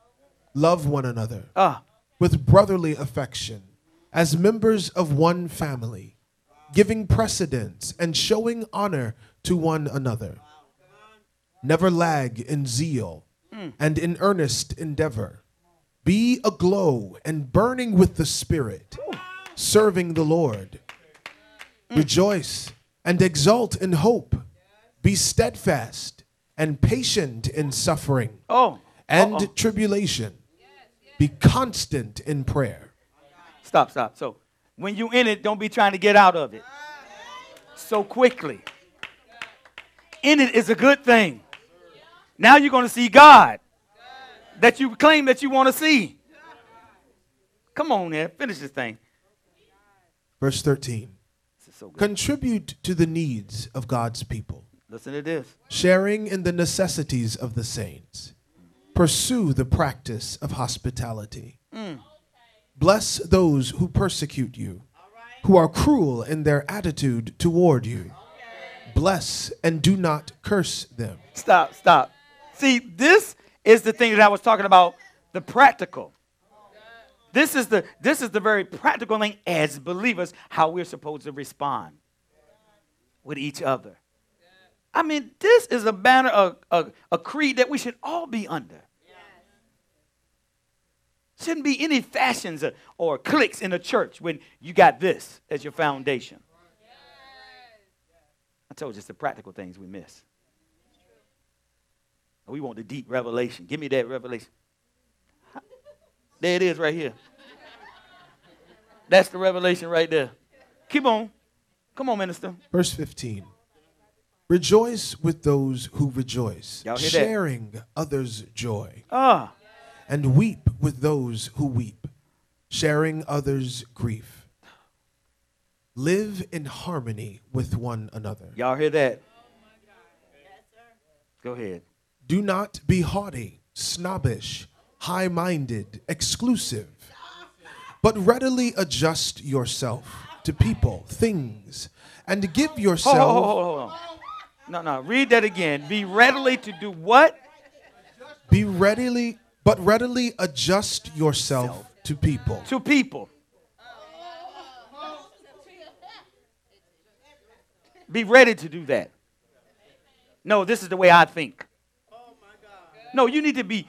Love one another Ah. with brotherly affection as members of one family, giving precedence and showing honor to one another. Never lag in zeal and in earnest endeavor. Be aglow and burning with the Spirit, serving the Lord. Rejoice and exult in hope. Be steadfast and patient in suffering Oh. and Uh-oh. tribulation. Be constant in prayer. Stop, stop. So when you in it, don't be trying to get out of it so quickly. In it is a good thing. Now you're going to see God that you claim that you want to see. Come on, there. Finish this thing. Verse 13 This is so. Contribute to the needs of God's people, Listen to this. sharing in the necessities of the saints. Pursue the practice of hospitality. Mm. Bless those who persecute you, who are cruel in their attitude toward you. Bless and do not curse them. Stop, stop. See, this is the thing that I was talking about, the practical. This is the this is the very practical thing as believers how we're supposed to respond with each other. I mean, this is a banner, a, a, a creed that we should all be under. Shouldn't be any fashions or, or cliques in the church when you got this as your foundation. I told you it's the practical things we miss. We want the deep revelation. Give me that revelation. There it is right here. That's the revelation right there. Keep on. Come on, minister. Verse 15 Rejoice with those who rejoice, Y'all that? sharing others' joy. Ah, and weep with those who weep, sharing others' grief. Live in harmony with one another. y'all hear that? Go ahead. Do not be haughty, snobbish, high minded, exclusive, but readily adjust yourself to people, things, and give yourself. hold, hold, hold, hold on. No, no. Read that again. Be readily to do what? Be readily, but readily adjust yourself to people. To people. Be ready to do that. No, this is the way I think. No, you need to be.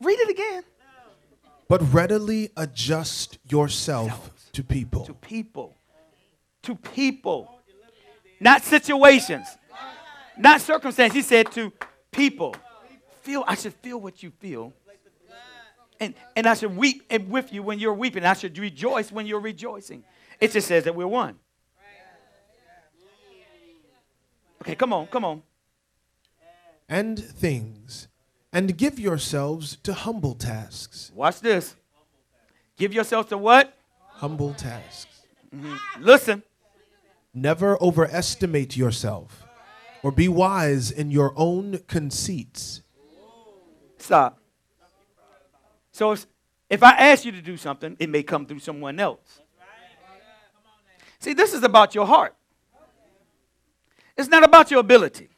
Read it again. But readily adjust yourself to people. To people. To people. Not situations. Not circumstance. He said to people. Feel I should feel what you feel. And and I should weep and with you when you're weeping. I should rejoice when you're rejoicing. It just says that we're one. Okay, come on, come on. and things, and give yourselves to humble tasks. Watch this. Give yourself to what? Humble tasks. Mm-hmm. Listen. Never overestimate yourself, or be wise in your own conceits. Stop. So if, if I ask you to do something, it may come through someone else. See, this is about your heart. It's not about your ability.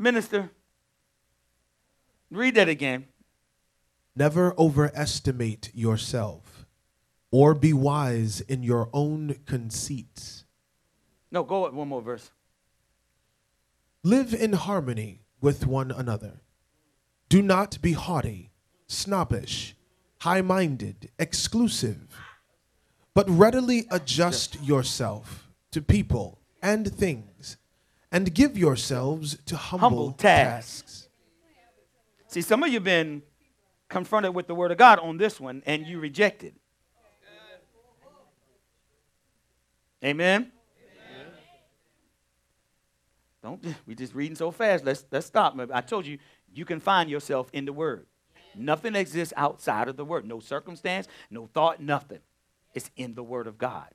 Minister, read that again. Never overestimate yourself, or be wise in your own conceits. No, go one more verse. Live in harmony with one another. Do not be haughty, snobbish, high minded, exclusive, but readily adjust yourself to people and things, and give yourselves to humble, Humble tasks. tasks. See, some of you have been confronted with the word of God on this one and you rejected. Amen. Don't we just reading so fast? Let's let's stop. I told you you can find yourself in the word. Nothing exists outside of the word. No circumstance, no thought, nothing. It's in the word of God.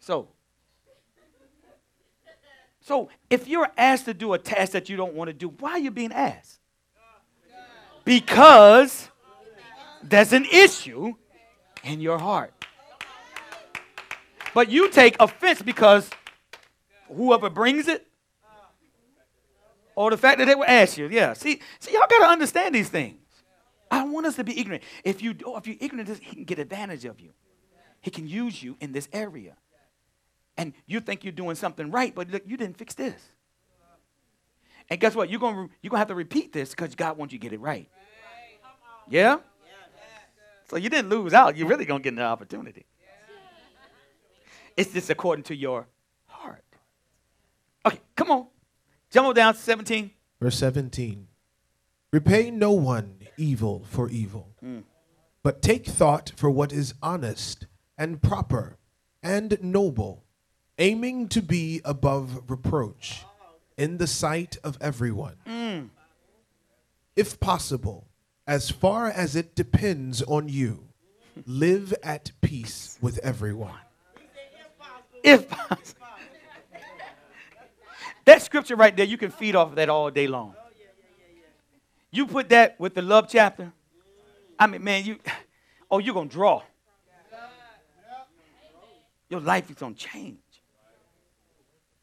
So, so if you're asked to do a task that you don't want to do, why are you being asked? Because there's an issue in your heart. But you take offense because whoever brings it, or the fact that they will ask you. Yeah. See, see, y'all gotta understand these things. I want us to be ignorant. If you oh, if you're ignorant, he can get advantage of you. He can use you in this area. And you think you're doing something right, but look, you didn't fix this. And guess what? You're gonna you're gonna have to repeat this because God wants you to get it right. Yeah? So you didn't lose out. You're really gonna get an opportunity. It's just according to your heart. Okay, come on. Jump down to 17. Verse 17 Repay no one evil for evil, hmm. but take thought for what is honest and proper and noble, aiming to be above reproach in the sight of everyone. Hmm. If possible, as far as it depends on you, live at peace with everyone. If possible. That scripture right there, you can feed off of that all day long. You put that with the love chapter. I mean, man, you oh, you're gonna draw. Your life is gonna change.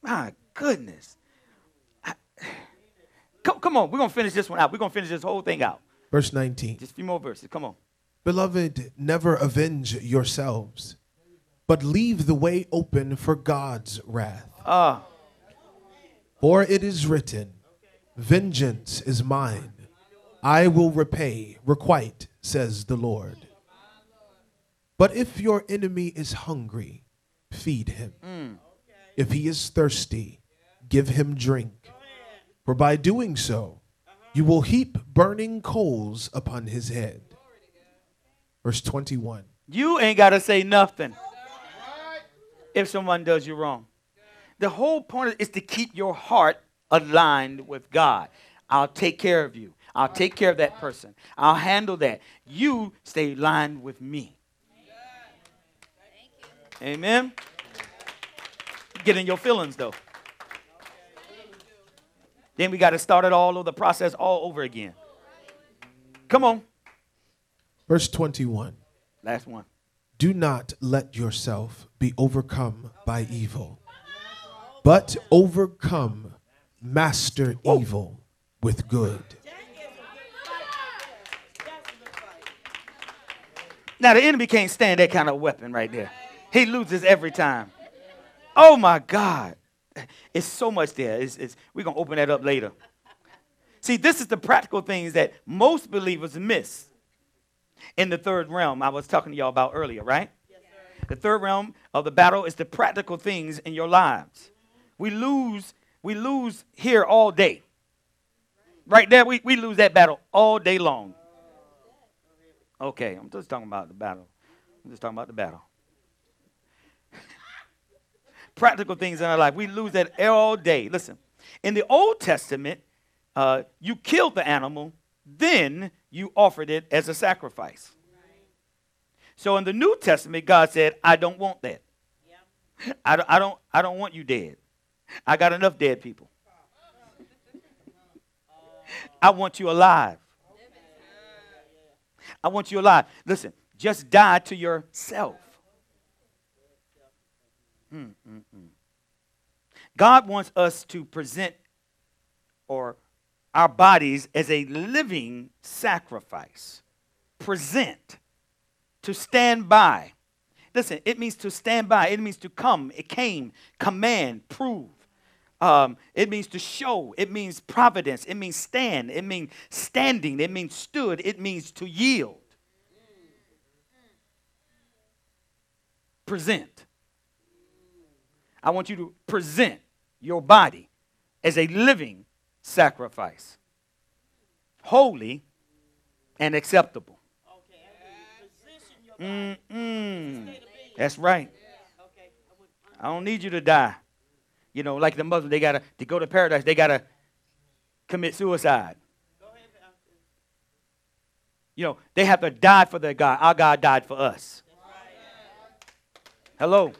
My goodness. I- come, come on, we're gonna finish this one out. We're gonna finish this whole thing out. Verse 19 Just a few more verses. Come on. Beloved, never avenge yourselves, but leave the way open for God's wrath. Uh, For it is written, Vengeance is mine, I will repay, requite, says the Lord. But if your enemy is hungry, feed him. If he is thirsty, give him drink. For by doing so, you will heap burning coals upon his head. Verse 21. You ain't got to say nothing if someone does you wrong. The whole point is to keep your heart aligned with God. I'll take care of you. I'll take care of that person. I'll handle that. You stay aligned with me. Amen. Get in your feelings though. Then we got to start it all over the process all over again. Come on. Verse 21. Last one. Do not let yourself be overcome by evil, but overcome, master evil with good. Now the enemy can't stand that kind of weapon right there. He loses every time. Oh my God. It's so much there. It's, it's, we're going to open that up later. See, this is the practical things that most believers miss in the third realm I was talking to y'all about earlier, right? The third realm of the battle is the practical things in your lives. We lose, we lose here all day. Right there, we, we lose that battle all day long. Okay, I'm just talking about the battle. I'm just talking about the battle. Practical things in our life. We lose that all day. Listen, in the Old Testament, uh, you killed the animal, then you offered it as a sacrifice. So in the New Testament, God said, I don't want that. I don't, I, don't, I don't want you dead. I got enough dead people. I want you alive. I want you alive. Listen, just die to yourself. Mm, mm, mm. God wants us to present or our bodies as a living sacrifice. Present. To stand by. Listen, it means to stand by. It means to come. It came. Command. Prove. Um, it means to show. It means providence. It means stand. It means standing. It means stood. It means to yield. Present. I want you to present your body as a living sacrifice, holy and acceptable. Mm-mm. That's right. I don't need you to die. You know, like the Muslims, they gotta to go to paradise, they gotta commit suicide. You know, they have to die for their God. Our God died for us. Hello.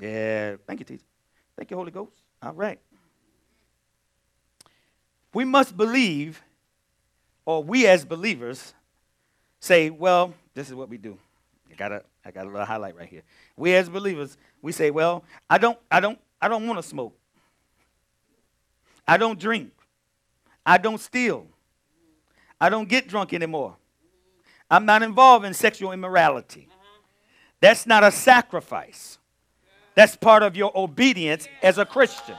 Yeah, thank you, teacher. Thank you, Holy Ghost. All right. We must believe, or we as believers say, well, this is what we do. I got a, I got a little highlight right here. We as believers, we say, well, I don't, I don't, I don't want to smoke. I don't drink. I don't steal. I don't get drunk anymore. I'm not involved in sexual immorality. Uh-huh. That's not a sacrifice. That's part of your obedience as a Christian.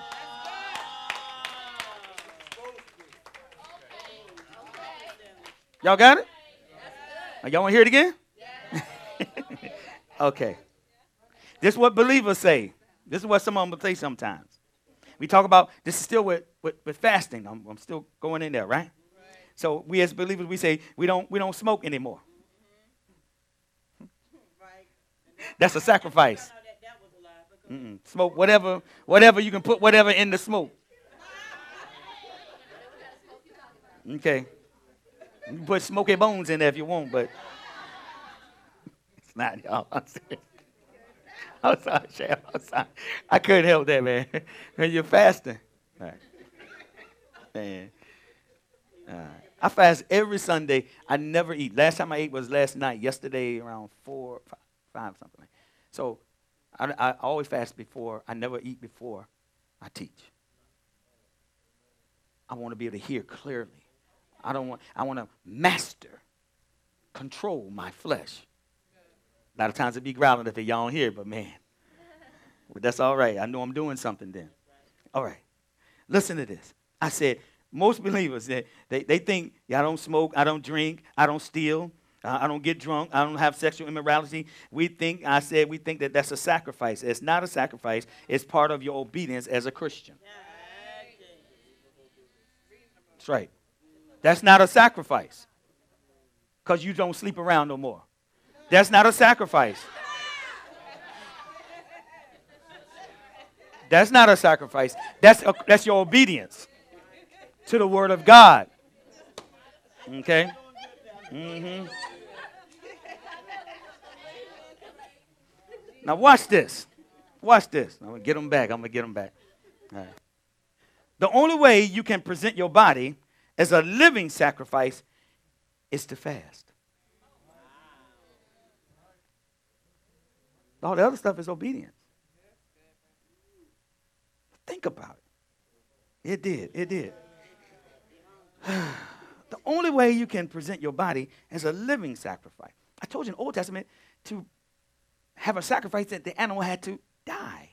Y'all got it? Y'all want to hear it again? okay. This is what believers say. This is what some of them will say sometimes. We talk about this is still with, with, with fasting. I'm, I'm still going in there, right? So we as believers, we say we don't we don't smoke anymore. Right. That's a sacrifice. How that, that was a lie. because- Mm-mm. Smoke whatever whatever you can put whatever in the smoke. Okay. You can put smoky bones in there if you want, but it's not y'all. I'm. I'm sorry. I'm sorry. I couldn't help that, man. You're fasting. All right. Man. All right. I fast every Sunday. I never eat. Last time I ate was last night, yesterday around four, five, five something. like So I, I always fast before. I never eat before I teach. I want to be able to hear clearly. I don't want. I want to master, control my flesh. A lot of times it be growling if y'all don't hear, but man, but that's all right. I know I'm doing something then. All right, listen to this. I said most believers they they, they think yeah, I don't smoke, I don't drink, I don't steal. I don't get drunk. I don't have sexual immorality. We think, I said, we think that that's a sacrifice. It's not a sacrifice. It's part of your obedience as a Christian. That's right. That's not a sacrifice because you don't sleep around no more. That's not a sacrifice. That's not a sacrifice. That's, a, that's your obedience to the word of God. Okay? hmm Now watch this. Watch this. I'm going to get them back. I'm going to get them back. The only way you can present your body as a living sacrifice is to fast. All the other stuff is obedience. Think about it. It did. It did. the only way you can present your body as a living sacrifice. I told you in the Old Testament to have a sacrifice that the animal had to die.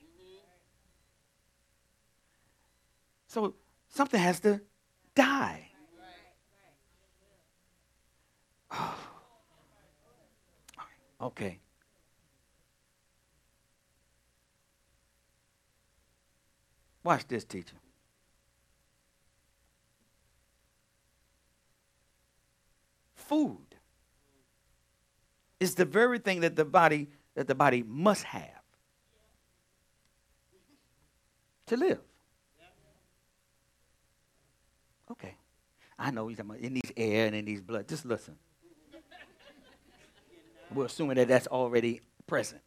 So something has to die. Okay. Watch this, teacher. Food is the very thing that the body that the body must have to live. Okay. I know he's it needs air and it needs blood. Just listen. We're assuming that that's already present.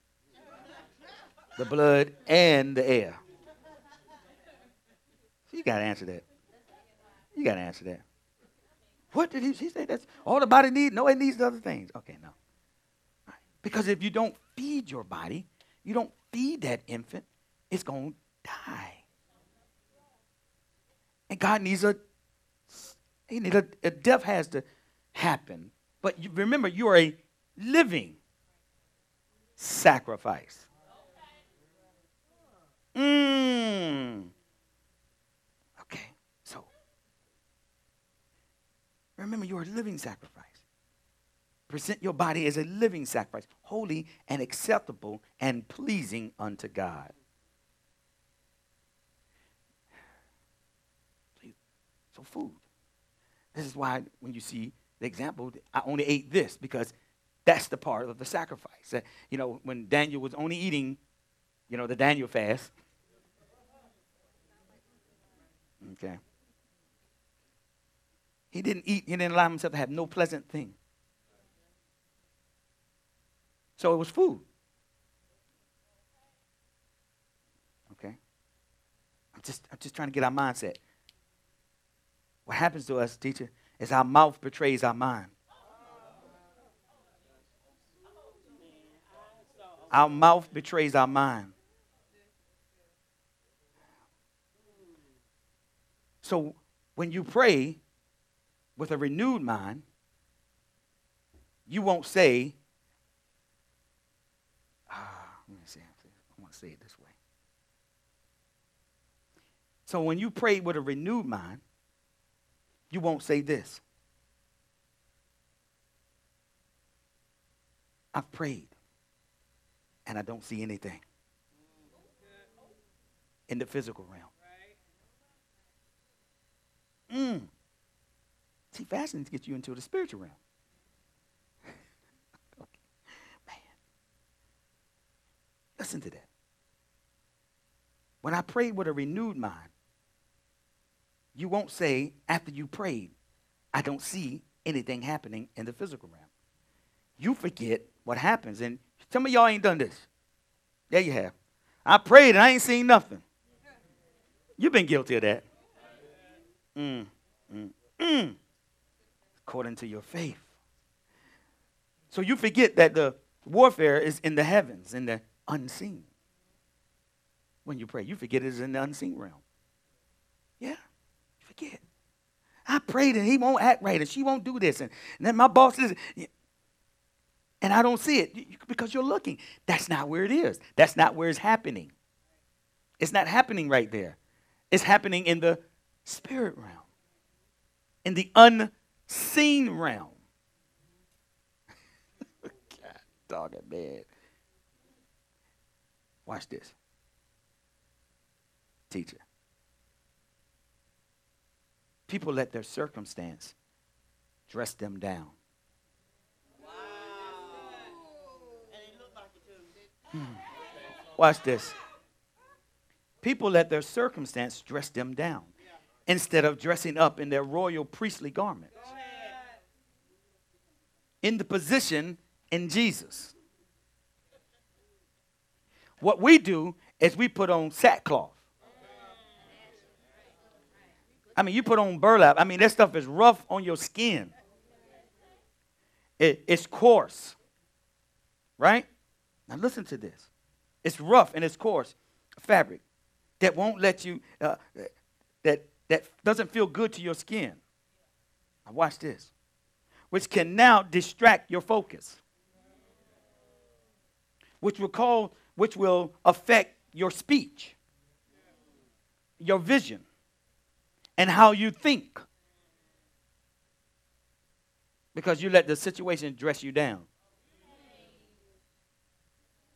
The blood and the air. So you got to answer that. You got to answer that. What did he, he say? That's all the body needs? No, it needs other things. Okay, no. Right. Because if you don't feed your body, you don't feed that infant, it's going to die. And God needs a, he needs a, a death has to happen. But you, remember, you are a living sacrifice. Mm. Okay, so remember, you're a living sacrifice. Present your body as a living sacrifice, holy and acceptable and pleasing unto God. So, food. This is why when you see the example, I only ate this because that's the part of the sacrifice. You know, when Daniel was only eating, you know, the Daniel fast. Okay. He didn't eat, he didn't allow himself to have no pleasant thing. So it was food. Okay? I'm just, I'm just trying to get our mindset. What happens to us, teacher, is our mouth betrays our mind. Our mouth betrays our mind. So when you pray with a renewed mind, you won't say, ah, let me see, I want to say it this way. So when you pray with a renewed mind, you won't say this. I've prayed and I don't see anything in the physical realm. Mm. See, fasting gets you into the spiritual realm. okay. Man. Listen to that. When I prayed with a renewed mind, you won't say, after you prayed, I don't see anything happening in the physical realm. You forget what happens. And some of y'all ain't done this. Yeah, you have. I prayed and I ain't seen nothing. You've been guilty of that. Mm, mm, mm. According to your faith. So you forget that the warfare is in the heavens, in the unseen. When you pray, you forget it is in the unseen realm. Yeah, forget. I prayed and he won't act right and she won't do this. And, and then my boss is, and I don't see it because you're looking. That's not where it is. That's not where it's happening. It's not happening right there. It's happening in the spirit realm, in the unseen realm. God, dog it, man. Watch this. Teacher. People let their circumstance dress them down. Hmm. Watch this. People let their circumstance dress them down instead of dressing up in their royal priestly garments. In the position in Jesus. What we do is we put on sackcloth. I mean, you put on burlap. I mean, that stuff is rough on your skin. It, it's coarse. Right? Now, listen to this. It's rough and it's coarse fabric that won't let you, uh, that, that doesn't feel good to your skin. Now, watch this. Which can now distract your focus. Which will call, which will affect your speech, your vision, and how you think. Because you let the situation dress you down.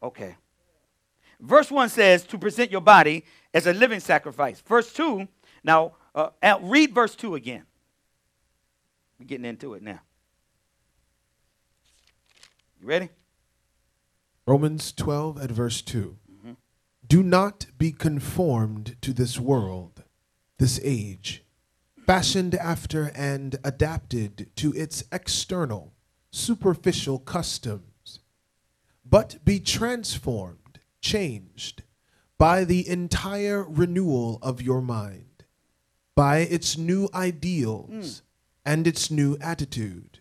Okay. Verse 1 says to present your body as a living sacrifice. Verse 2, now uh, read verse 2 again. We're getting into it now. You ready? Romans 12 at verse 2. Do not be conformed to this world, this age, fashioned after and adapted to its external, superficial customs, but be transformed, changed by the entire renewal of your mind, by its new ideals hmm. and its new attitude,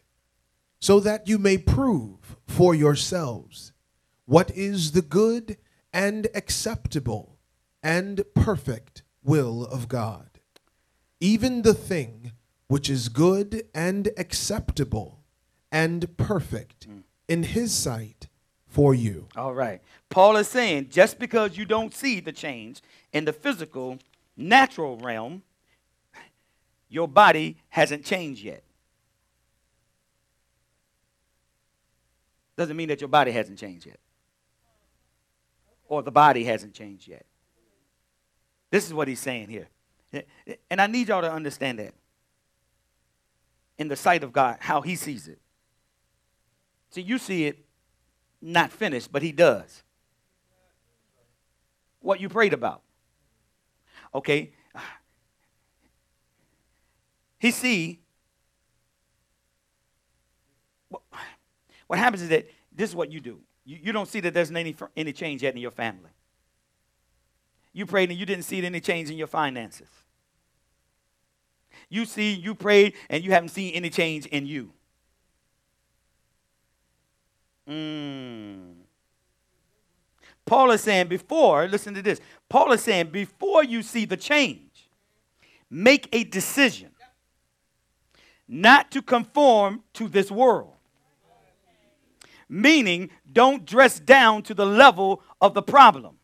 so that you may prove for yourselves what is the good and acceptable and perfect will of God. Even the thing which is good and acceptable and perfect hmm. in his sight for you. All right. Paul is saying just because you don't see the change in the physical, natural realm, your body hasn't changed yet. doesn't mean that your body hasn't changed yet. Or the body hasn't changed yet. This is what he's saying here. And I need y'all to understand that. In the sight of God, how he sees it. See, you see it not finished, but he does. What you prayed about. Okay. He see what happens is that this is what you do. You, you don't see that there's any, any change yet in your family. You prayed and you didn't see any change in your finances. You see, you prayed and you haven't seen any change in you. Mm. Paul is saying before, listen to this. Paul is saying before you see the change, make a decision not to conform to this world. Meaning, don't dress down to the level of the problem.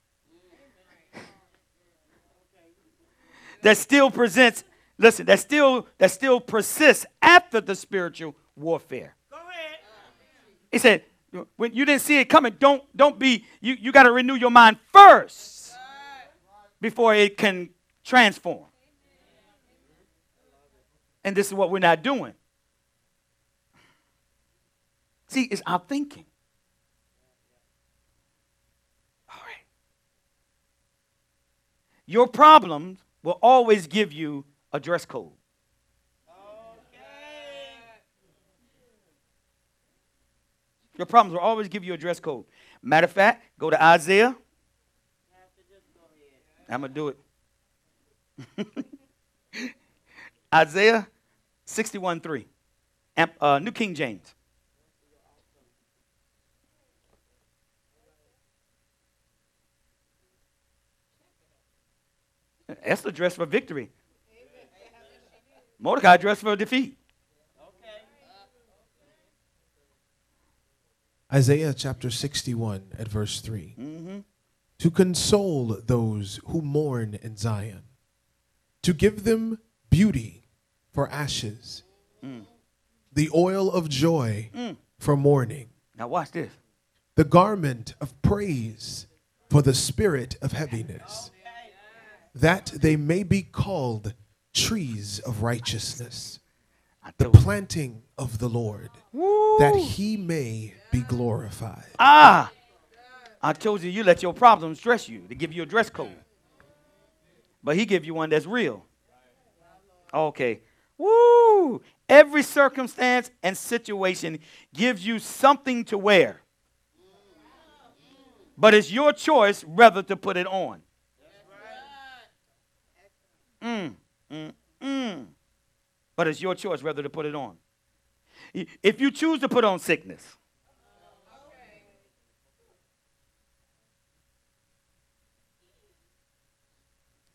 That still presents, listen, that still that still persists after the spiritual warfare. Go ahead. He said, when you didn't see it coming, don't don't be you, you got to renew your mind first before it can transform. And this is what we're not doing. See, it's our thinking. All right. Your problems will always give you a dress code. Your problems will always give you a dress code. Matter of fact, go to Isaiah. I'm going to do it. Isaiah 61 3. Uh, New King James. Esther dressed for victory. Mordecai dressed for defeat. Isaiah chapter 61 at verse 3. Mm-hmm. To console those who mourn in Zion, to give them beauty for ashes, Mm. the oil of joy Mm. for mourning, Now watch this. the garment of praise for the spirit of heaviness, that they may be called trees of righteousness, the planting of the Lord, Woo. that he may be glorified. Ah, I told you, you let your problems dress you to give you a dress code. But he give you one that's real. Okay. Woo! Every circumstance and situation gives you something to wear. But it's your choice whether to put it on. Mm, mm, mm. But it's your choice whether to put it on. If you choose to put on sickness,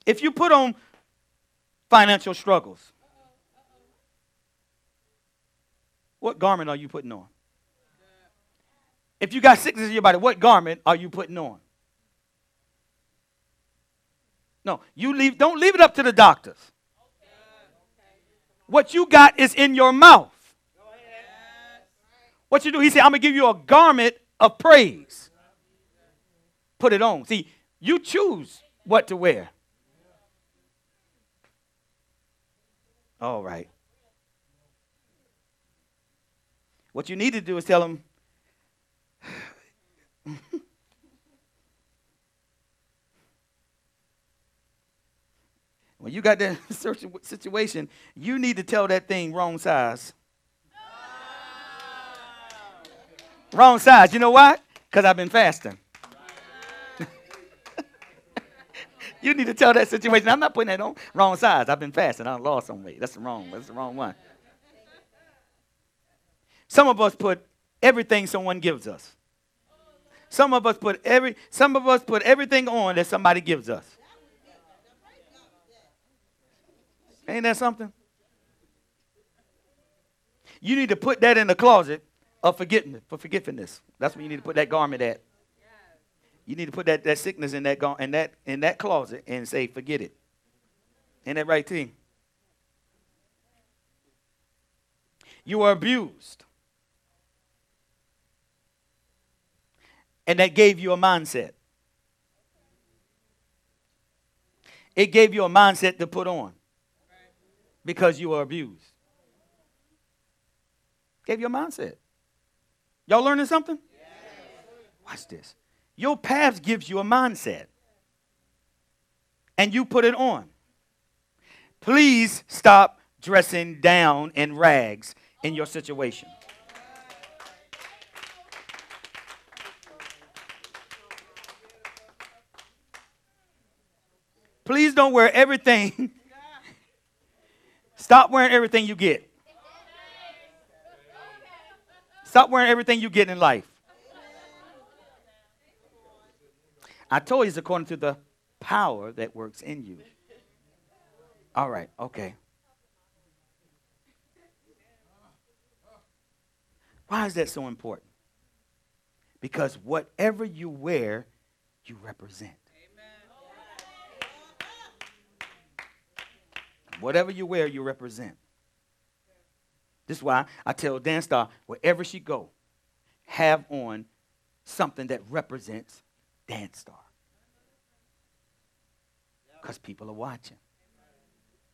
if you put on financial struggles, what garment are you putting on? If you got sickness in your body, what garment are you putting on? No, you leave don't leave it up to the doctors. What you got is in your mouth. What you do, he said, I'm gonna give you a garment of praise. Put it on. See, you choose what to wear. All right. What you need to do is tell them, when you got that situation, you need to tell that thing wrong size. Wrong size. You know why? Because I've been fasting. you need to tell that situation. I'm not putting that on wrong size. I've been fasting. I lost some weight. That's the wrong. That's the wrong one. Some of us put everything someone gives us. Some of us put every. Some of us put everything on that somebody gives us. Ain't that something? You need to put that in the closet of forgetting for forgetfulness. That's where you need to put that garment at. You need to put that, that sickness in that in that in that closet and say, forget it. Ain't that right, team? You were abused. And that gave you a mindset. It gave you a mindset to put on because you were abused. Gave you a mindset. Y'all learning something? Watch this. Your past gives you a mindset. And you put it on. Please stop dressing down in rags in your situation. Please don't wear everything. Stop wearing everything you get. Stop wearing everything you get in life. I told you it's according to the power that works in you. All right, okay. Why is that so important? Because whatever you wear, you represent. Whatever you wear, you represent. This is why I tell Dan Star, wherever she go, have on something that represents Dan Star. Because people are watching.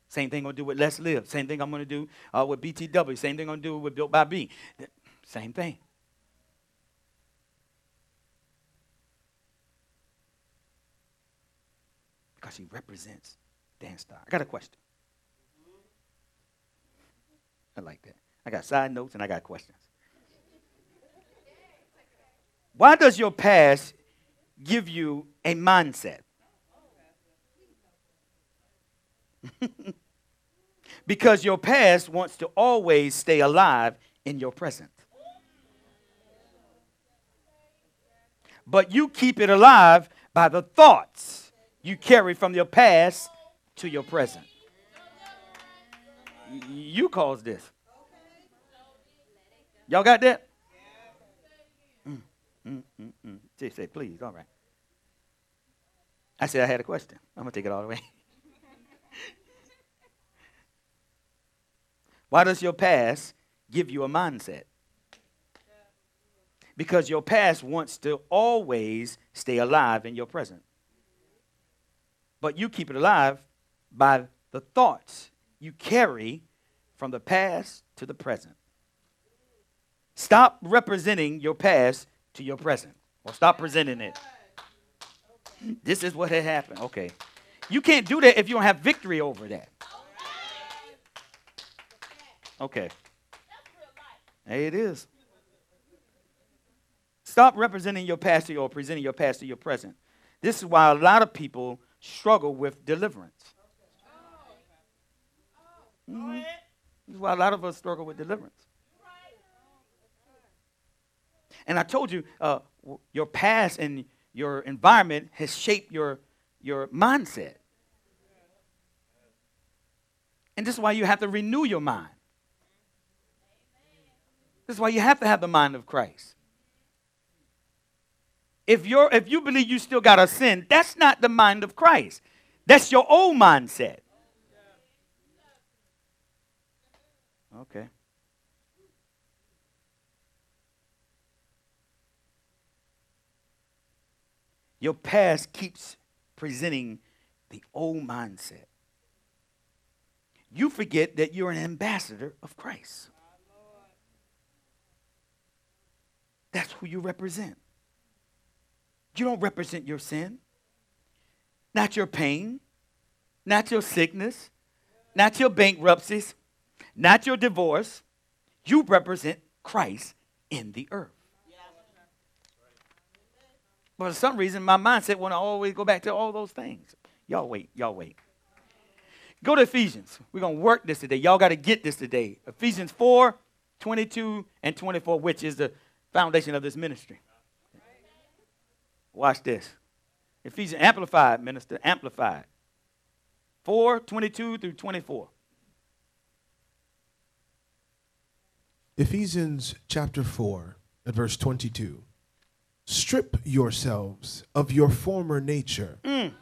Same thing I'm going to do with Let's Live. Same thing I'm going to do uh, with BTW. Same thing I'm going to do with Built by B. Same thing. Because he represents Dan Star. I got a question. Like that. I got side notes and I got questions. Why does your past give you a mindset? because your past wants to always stay alive in your present. But you keep it alive by the thoughts you carry from your past to your present. You caused this. Y'all got that? Mm, mm, mm, mm. She said, please, all right. I said I had a question. I'm going to take it all the way. Why does your past give you a mindset? Because your past wants to always stay alive in your present. But you keep it alive by the thoughts you carry from the past to the present. Stop representing your past to your present, or stop presenting it. This is what had happened. Okay. You can't do that if you don't have victory over that. Okay. Hey, it is. Stop representing your past to your, or presenting your past to your present. This is why a lot of people struggle with deliverance. Mm-hmm. This is why a lot of us struggle with deliverance. And I told you, uh, your past and your environment has shaped your, your mindset. And this is why you have to renew your mind. This is why you have to have the mind of Christ. If, you're, if you believe you still got a sin, that's not the mind of Christ. That's your old mindset. Okay. Your past keeps presenting the old mindset. You forget that you're an ambassador of Christ. That's who you represent. You don't represent your sin, not your pain, not your sickness, not your bankruptcies, not your divorce. You represent Christ in the earth. But for some reason, my mindset want to always go back to all those things. Y'all wait, y'all wait. Go to Ephesians. We're going to work this today. Y'all got to get this today. Ephesians 4 22 and 24, which is the foundation of this ministry. Watch this. Ephesians Amplified, minister, Amplified. 4 22 through 24. Ephesians chapter 4 and verse 22. Strip yourselves of your former nature. Mm.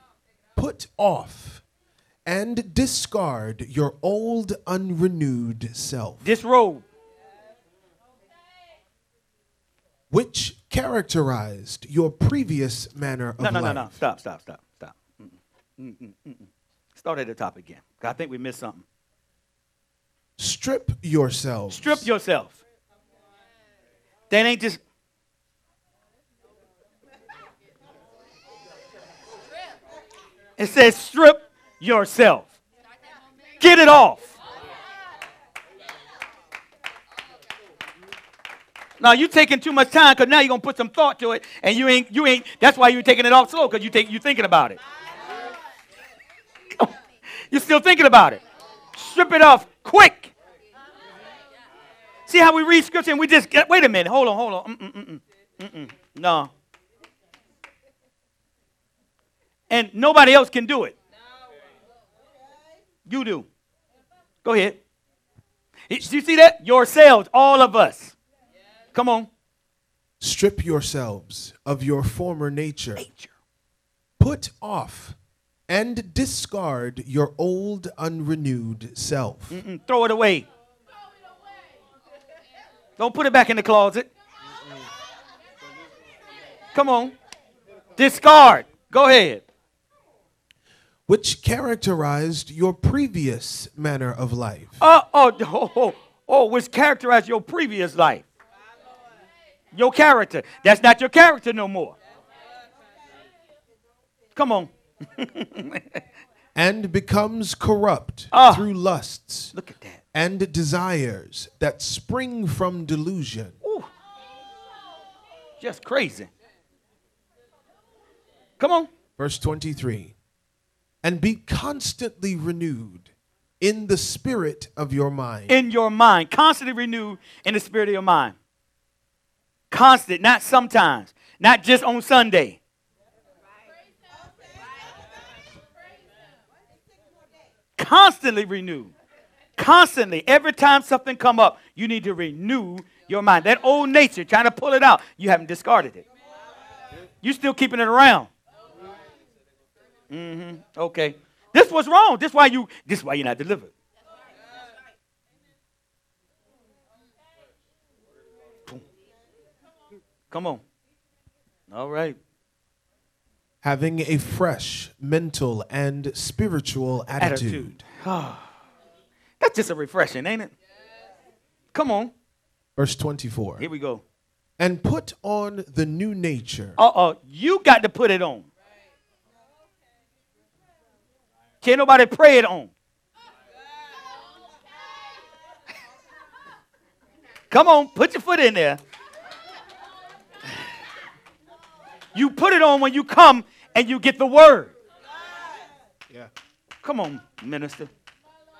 Put off and discard your old unrenewed self, Disrobe. which characterized your previous manner of No, no, life. no, no. Stop, stop, stop, stop. Mm-mm. Mm-mm, mm-mm. Start at the top again. I think we missed something. Strip yourselves. Strip yourself. That ain't just. It says strip yourself. Get it off. Now you're taking too much time because now you're gonna put some thought to it, and you ain't you ain't. That's why you're taking it off slow because you take you thinking about it. You're still thinking about it. Strip it off quick. See how we read scripture and we just get, wait a minute, hold on, hold on. Mm-mm, mm-mm, mm-mm. No. And nobody else can do it. You do. Go ahead. Do you see that? Yourselves, all of us. Come on. Strip yourselves of your former nature. Nature. Put off and discard your old unrenewed self. Mm-mm. Throw it away. Don't put it back in the closet. Come on. Discard. Go ahead. which characterized your previous manner of life. Uh, oh, oh, oh, oh, oh, which characterized your previous life. Your character. That's not your character no more. Come on. and becomes corrupt Ah. through lusts Look at that. and desires that spring from delusion. Ooh. Just crazy. Come on. Verse 23 And be constantly renewed in the spirit of your mind. In your mind. Constantly renewed in the spirit of your mind. Constant, not sometimes. Not just on Sunday. Constantly renewed. Constantly. Every time something come up, you need to renew your mind. That old nature, trying to pull it out, you haven't discarded it. You're still keeping it around. Mm-hmm. Okay. This was wrong. This why you this why you're not delivered. Come on. All right. Having a fresh mental and spiritual attitude. Attitude. That's just a refreshing, ain't it? Come on. Verse 24 Here we go. And put on the new nature, Uh oh. You got to put it on. Can't nobody pray it on. Come on, put your foot in there. You put it on when you come and you get the word. Yeah. Come on, minister.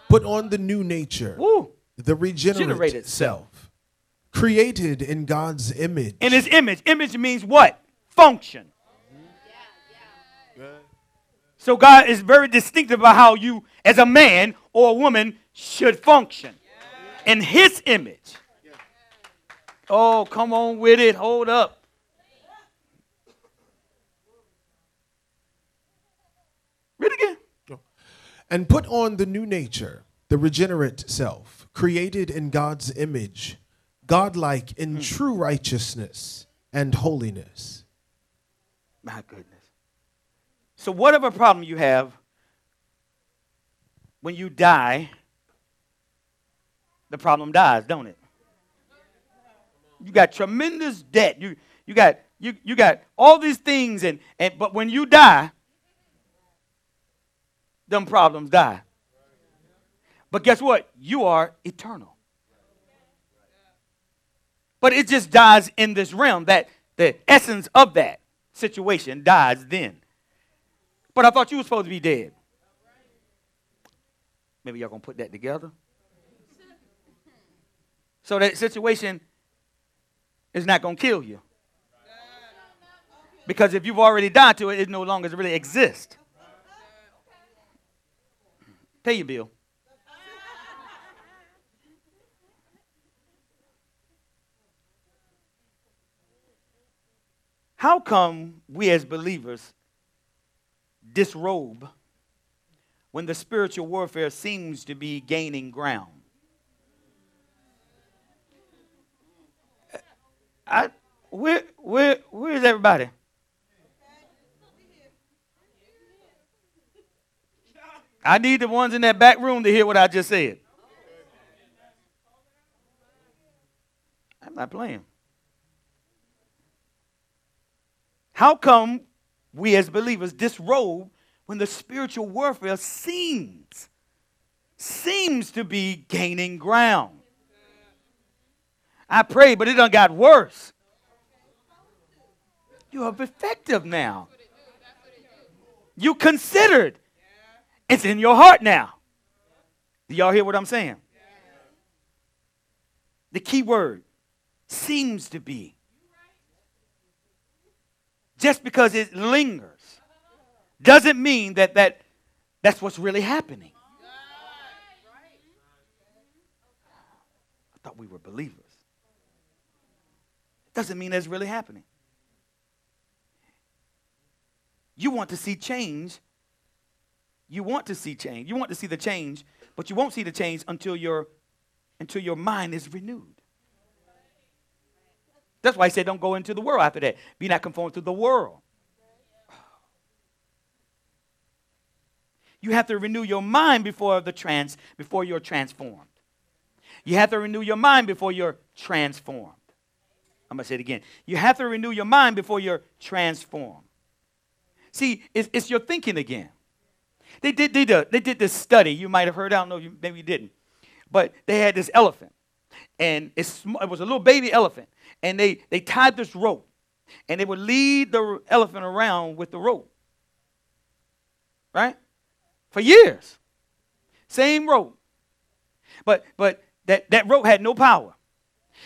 put on the new nature, Woo. the regenerate Regenerated self, created in God's image. In his image. Image means what? Function. So God is very distinctive about how you, as a man or a woman, should function. In his image. Oh, come on with it. Hold up. Read it again. and put on the new nature, the regenerate self, created in God's image, godlike in Hmm. true righteousness and holiness. My goodness. So, whatever problem you have, when you die, the problem dies, don't it? You got tremendous debt. You you got you you got all these things, and and but when you die, them problems die. But guess what? You are eternal. But it just dies in this realm. That the essence of that situation dies then. But I thought you were supposed to be dead. Maybe y'all gonna put that together. So that situation is not gonna kill you. Because if you've already died to it, it no longer really exists. Pay your bill. How come we as believers disrobe when the spiritual warfare seems to be gaining ground? I, Where, where, where is everybody? I need the ones in that back room to hear what I just said. I'm not playing. How come we as believers disrobe when the spiritual warfare seems seems to be gaining ground? I pray, but it done got worse. You are effective now. You considered. It's in your heart now. Do y'all hear what I'm saying? The key word seems to be. Just because it lingers doesn't mean that, that that's what's really happening. I thought we were believers. Doesn't mean that's really happening. You want to see change. You want to see change. You want to see the change, but you won't see the change until your until your mind is renewed. That's why he said, don't go into the world after that. Be not conformed to the world. You have to renew your mind before the trans before you're transformed. You have to renew your mind before you're transformed. I'm gonna say it again. You have to renew your mind before you're transformed. See, it's, it's your thinking again. They did, they, did, they did this study. You might have heard. I don't know. You, maybe you didn't. But they had this elephant, and it was a little baby elephant, and they, they tied this rope, and they would lead the elephant around with the rope. Right? For years. Same rope. But but that, that rope had no power.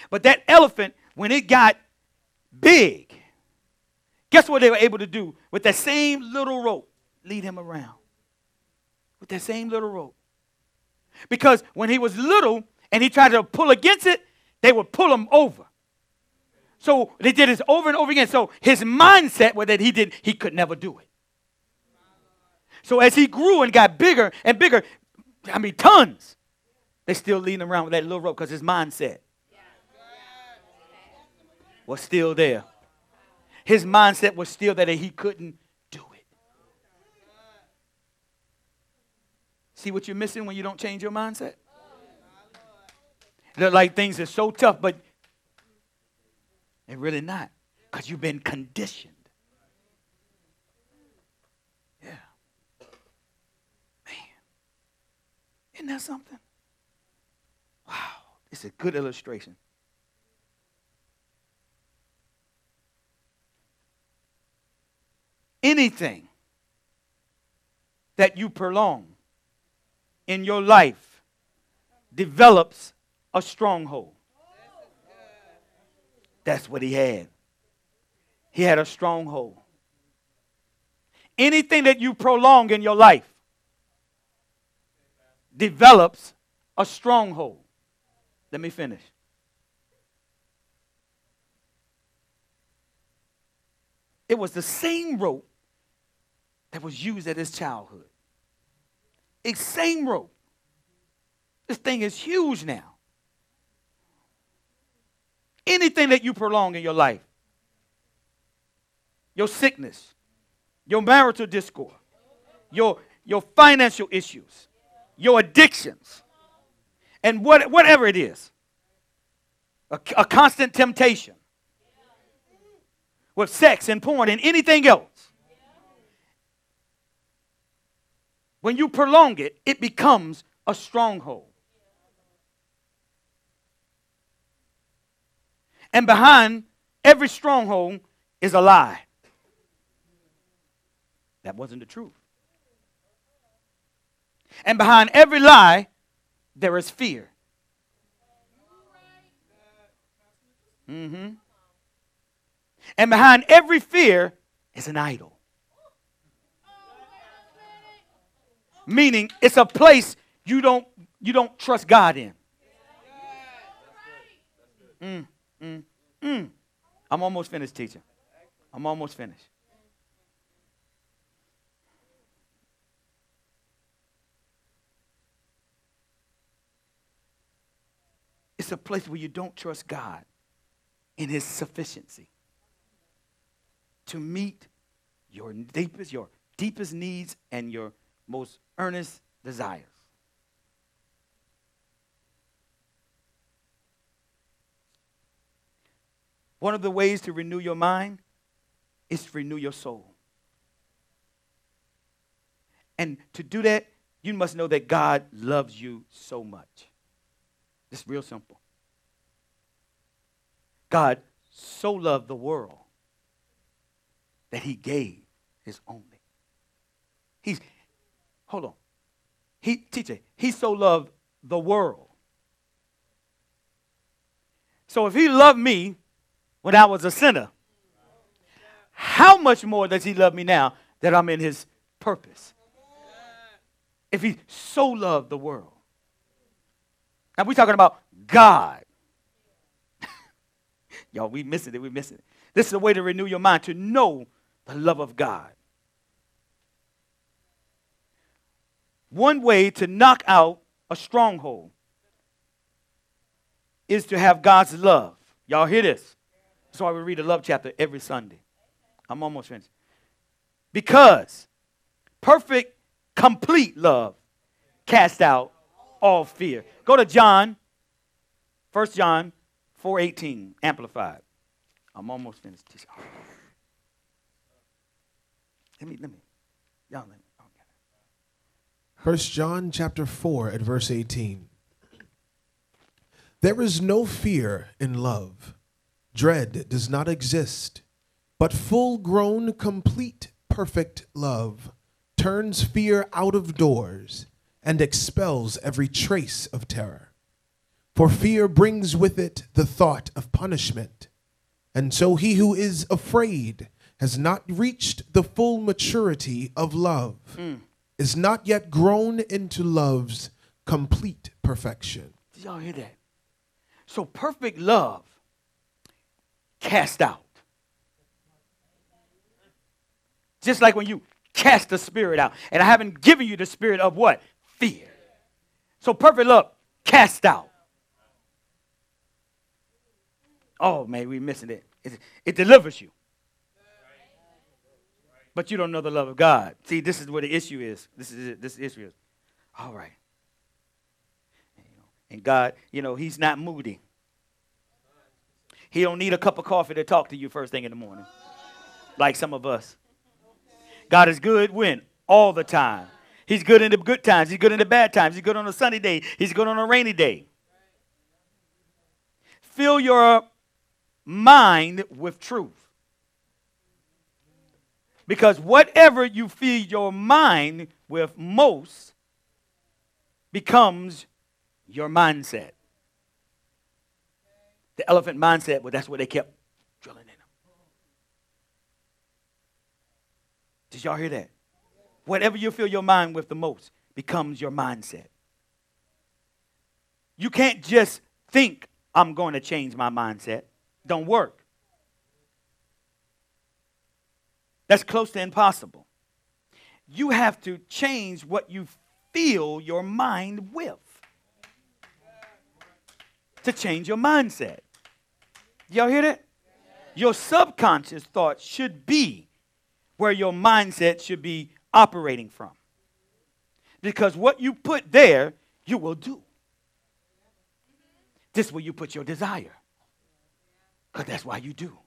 But that elephant, when it got big, guess what they were able to do with that same little rope? Lead him around. With that same little rope. Because when he was little and he tried to pull against it, they would pull him over. So they did this over and over again. So his mindset was that he did he could never do it. So as he grew and got bigger and bigger, I mean tons, they still leading around with that little rope because his mindset was still there. His mindset was still that he couldn't do it. See what you're missing when you don't change your mindset? They're like things are so tough, but they're really not because you've been conditioned. Yeah. Man. Isn't that something? Wow. It's a good illustration. Anything that you prolong in your life develops a stronghold. That's what he had. He had a stronghold. Anything that you prolong in your life develops a stronghold. Let me finish. It was the same rope that was used at his childhood. It's same rope. This thing is huge now. Anything that you prolong in your life, your sickness, your marital discord, your, your financial issues, your addictions, and what, whatever it is, a, a constant temptation with sex and porn and anything else. When you prolong it, it becomes a stronghold. And behind every stronghold is a lie. That wasn't the truth. And behind every lie, there is fear. Mm-hmm. And behind every fear is an idol. Meaning it's a place you don't you don't trust God in. Mm. Mm, mm. I'm almost finished teaching. I'm almost finished. It's a place where you don't trust God in His sufficiency. to meet your deepest, your deepest needs and your most earnest desires. One of the ways to renew your mind is to renew your soul. And to do that, you must know that God loves you so much. It's real simple. God so loved the world that he gave his only. He's hold on. He teacher, he so loved the world. So if he loved me when I was a sinner, how much more does he love me now that I'm in his purpose? If he so loved the world. Now we're talking about God. Y'all, we missing it. We missing it. This is a way to renew your mind, to know the love of God. One way to knock out a stronghold is to have God's love. Y'all hear this? That's why we read a love chapter every Sunday. I'm almost finished. Because perfect, complete love cast out all fear. Go to John, 1 John 4.18, amplified. I'm almost finished. Let me, let me. Y'all let me. First John chapter 4 at verse 18. There is no fear in love. Dread does not exist, but full grown, complete, perfect love turns fear out of doors and expels every trace of terror. For fear brings with it the thought of punishment. And so he who is afraid has not reached the full maturity of love hmm. Is not yet grown into love's complete perfection. Did y'all hear that? So perfect love cast out. Just like when you cast the spirit out. And I haven't given you the spirit of what? Fear. So perfect love cast out. Oh man, we missing it. It, it delivers you but you don't know the love of God. See, this is where the issue is. This is it. This issue is. All right. And God, you know, He's not moody. He don't need a cup of coffee to talk to you first thing in the morning, like some of us. God is good when all the time. He's good in the good times. He's good in the bad times. He's good on a sunny day. He's good on a rainy day. Fill your mind with truth. Because whatever you feed your mind with most becomes your mindset. The elephant mindset, well, that's what they kept drilling in them. Did y'all hear that? Whatever you fill your mind with the most becomes your mindset. You can't just think, I'm going to change my mindset. Don't work. That's close to impossible. You have to change what you fill your mind with to change your mindset. Y'all hear that? Your subconscious thoughts should be where your mindset should be operating from. Because what you put there, you will do. This is where you put your desire. Because that's why you do.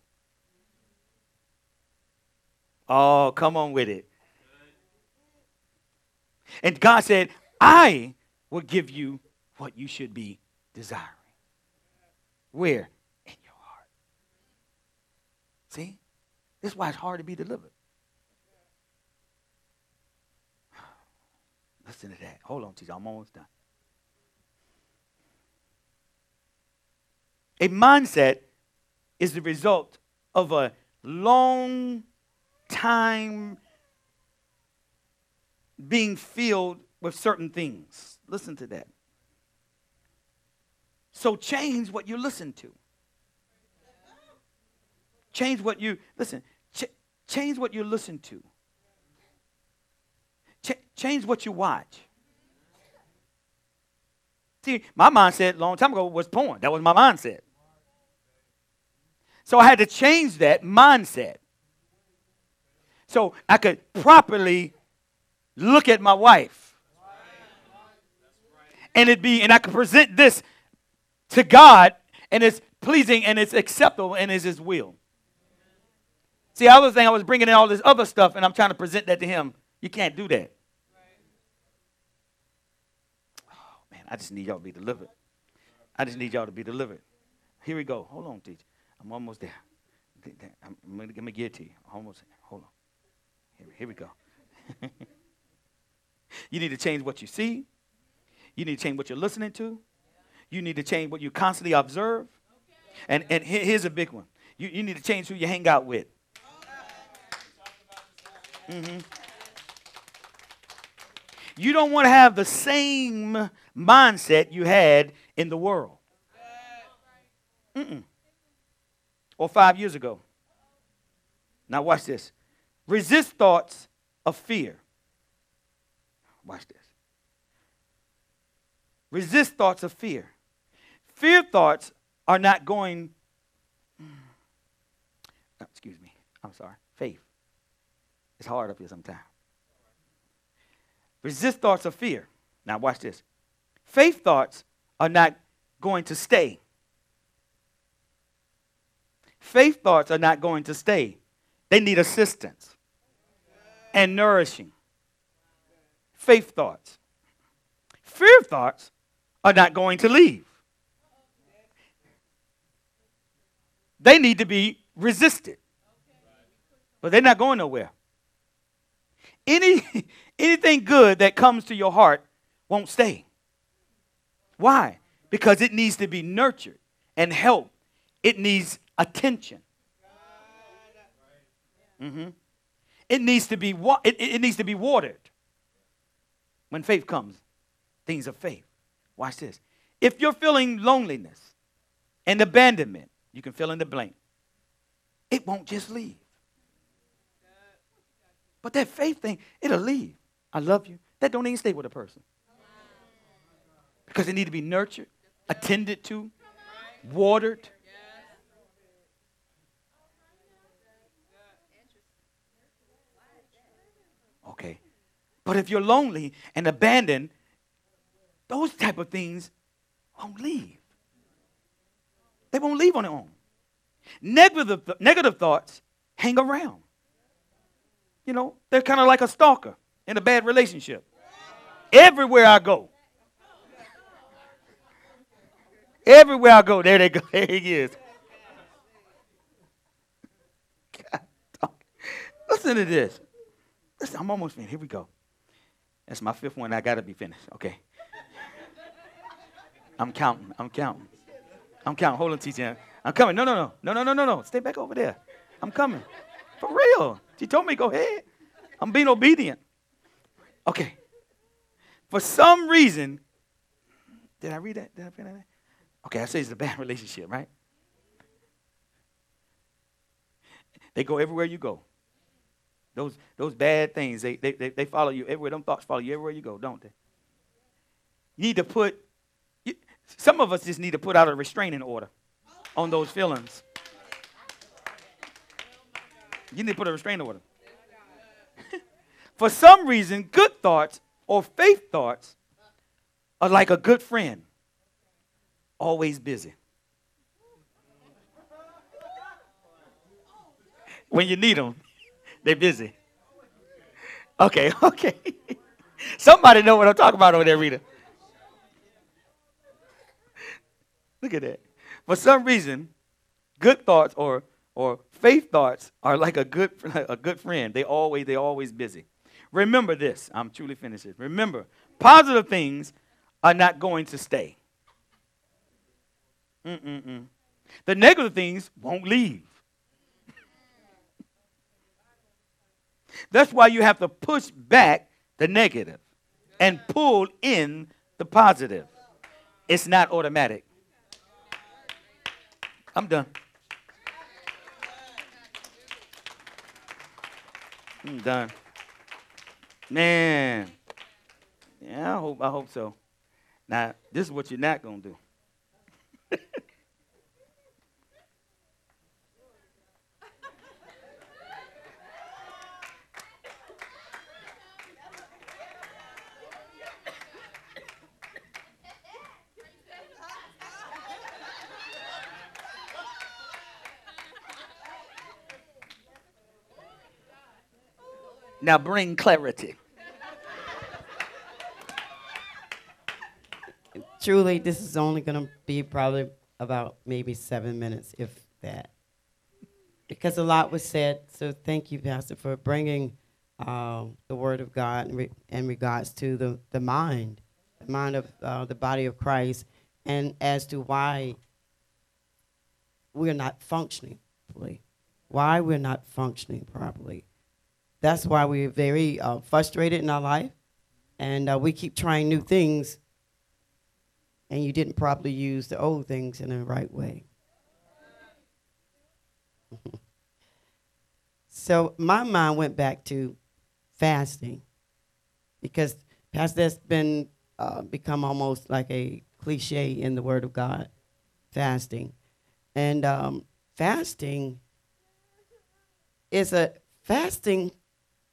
Oh, come on with it. And God said, I will give you what you should be desiring. Where? In your heart. See? This is why it's hard to be delivered. Listen to that. Hold on, teacher. I'm almost done. A mindset is the result of a long time being filled with certain things. Listen to that. So change what you listen to. Change what you listen. Ch- change what you listen to. Ch- change what you watch. See, my mindset a long time ago was porn. That was my mindset. So I had to change that mindset. So I could properly look at my wife. And it be, and I could present this to God, and it's pleasing and it's acceptable and it's His will. See, I was saying I was bringing in all this other stuff, and I'm trying to present that to Him. You can't do that. Oh man, I just need y'all to be delivered. I just need y'all to be delivered. Here we go. Hold on, teacher. I'm almost there. I'm, I'm going to get to you. Almost. Hold on. Here, here we go. you need to change what you see. You need to change what you're listening to. You need to change what you constantly observe. And, and here's a big one. You, you need to change who you hang out with. Mm-hmm. You don't want to have the same mindset you had in the world. Mm-mm. Or five years ago. Now, watch this. Resist thoughts of fear. Watch this. Resist thoughts of fear. Fear thoughts are not going, oh, excuse me, I'm sorry, faith. It's hard up here sometimes. Resist thoughts of fear. Now, watch this. Faith thoughts are not going to stay. Faith thoughts are not going to stay. They need assistance and nourishing. Faith thoughts. Fear thoughts are not going to leave. They need to be resisted. But they're not going nowhere. Any, anything good that comes to your heart won't stay. Why? Because it needs to be nurtured and helped. It needs attention. Mm-hmm. It needs to be wa- it, it needs to be watered. When faith comes, things of faith. Watch this. If you're feeling loneliness and abandonment, you can fill in the blank. It won't just leave. But that faith thing, it'll leave. I love you. That don't even stay with a person. Because it need to be nurtured, attended to, watered. Okay. But if you're lonely and abandoned, those type of things won't leave. They won't leave on their own. Negative, negative thoughts hang around. You know, they're kind of like a stalker in a bad relationship. Everywhere I go. Everywhere I go, there they go. There he is. God, Listen to this. Listen, I'm almost finished. Here we go. That's my fifth one. I got to be finished. Okay. I'm counting. I'm counting. I'm counting. Hold on, teacher. I'm coming. No, no, no. No, no, no, no, no. Stay back over there. I'm coming. For real. She told me go ahead. I'm being obedient. Okay. For some reason, did I read that? Did I read that? Okay, I say it's a bad relationship, right? They go everywhere you go. Those, those bad things, they, they, they, follow you everywhere. Them thoughts follow you everywhere you go, don't they? You need to put, you, some of us just need to put out a restraining order on those feelings. You need to put a restraining order. For some reason, good thoughts or faith thoughts are like a good friend, always busy. When you need them, they're busy. Okay, okay. Somebody know what I'm talking about over there, Rita. Look at that. For some reason, good thoughts or or faith thoughts are like a good a good friend. They always they always busy. Remember this. I'm truly finished. Remember, positive things are not going to stay. Mm-mm-mm. The negative things won't leave. That's why you have to push back the negative and pull in the positive. It's not automatic. I'm done. I'm done. Man. Yeah, I hope I hope so. Now, this is what you're not gonna do. Now bring clarity. Truly, this is only going to be probably about maybe seven minutes, if that. Because a lot was said. So thank you, Pastor, for bringing uh, the Word of God in, re- in regards to the, the mind, the mind of uh, the body of Christ, and as to why we're not functioning properly. Why we're not functioning properly. That's why we're very uh, frustrated in our life, and uh, we keep trying new things. And you didn't properly use the old things in the right way. so my mind went back to fasting. Because past that's been uh, become almost like a cliche in the Word of God, fasting, and um, fasting is a fasting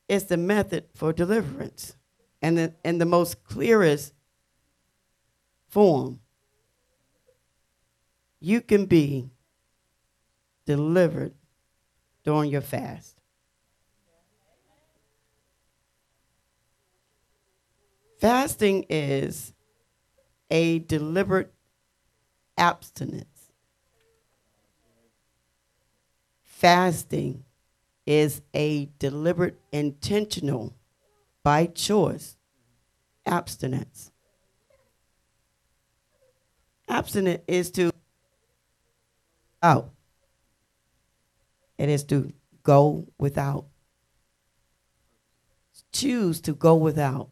is the method for deliverance, and the and the most clearest form, you can be delivered during your fast. Fasting is a deliberate abstinence. Fasting is a deliberate, intentional, by choice abstinence. Abstinent is to out. It is to go without. Choose to go without.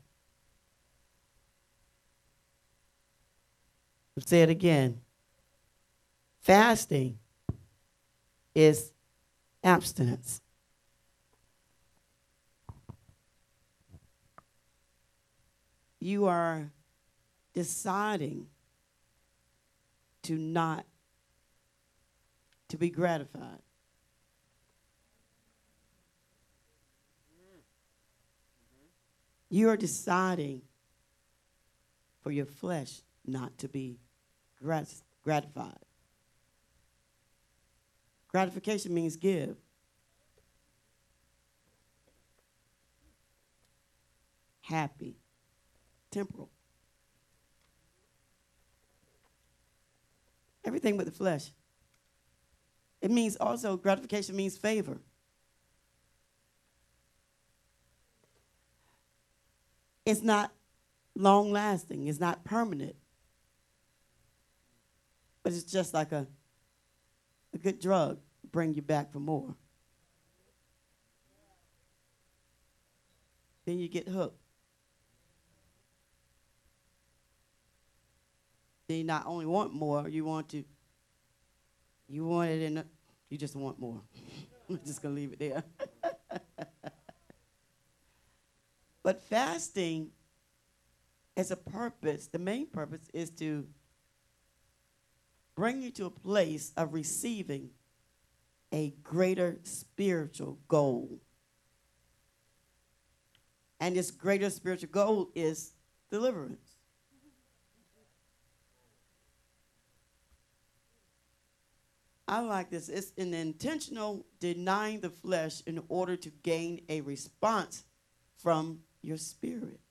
Say it again. Fasting is abstinence. You are deciding to not to be gratified. You are deciding for your flesh not to be grat- gratified. Gratification means give. Happy, temporal. Everything but the flesh. It means also gratification means favor. It's not long lasting, it's not permanent. But it's just like a, a good drug, bring you back for more. Then you get hooked. Then you not only want more, you want to, you want it in, you just want more. I'm just to leave it there. but fasting as a purpose, the main purpose is to bring you to a place of receiving a greater spiritual goal. And this greater spiritual goal is deliverance. I like this. It's an intentional denying the flesh in order to gain a response from your spirit.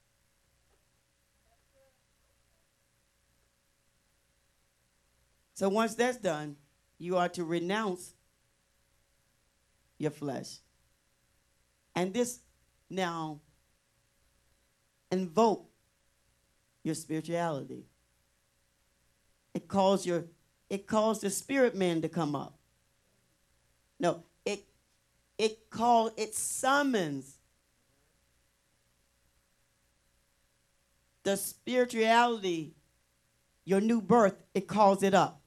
So once that's done, you are to renounce your flesh. And this now invoke your spirituality. It calls your it calls the spirit man to come up. No, it it call it summons the spirituality, your new birth, it calls it up.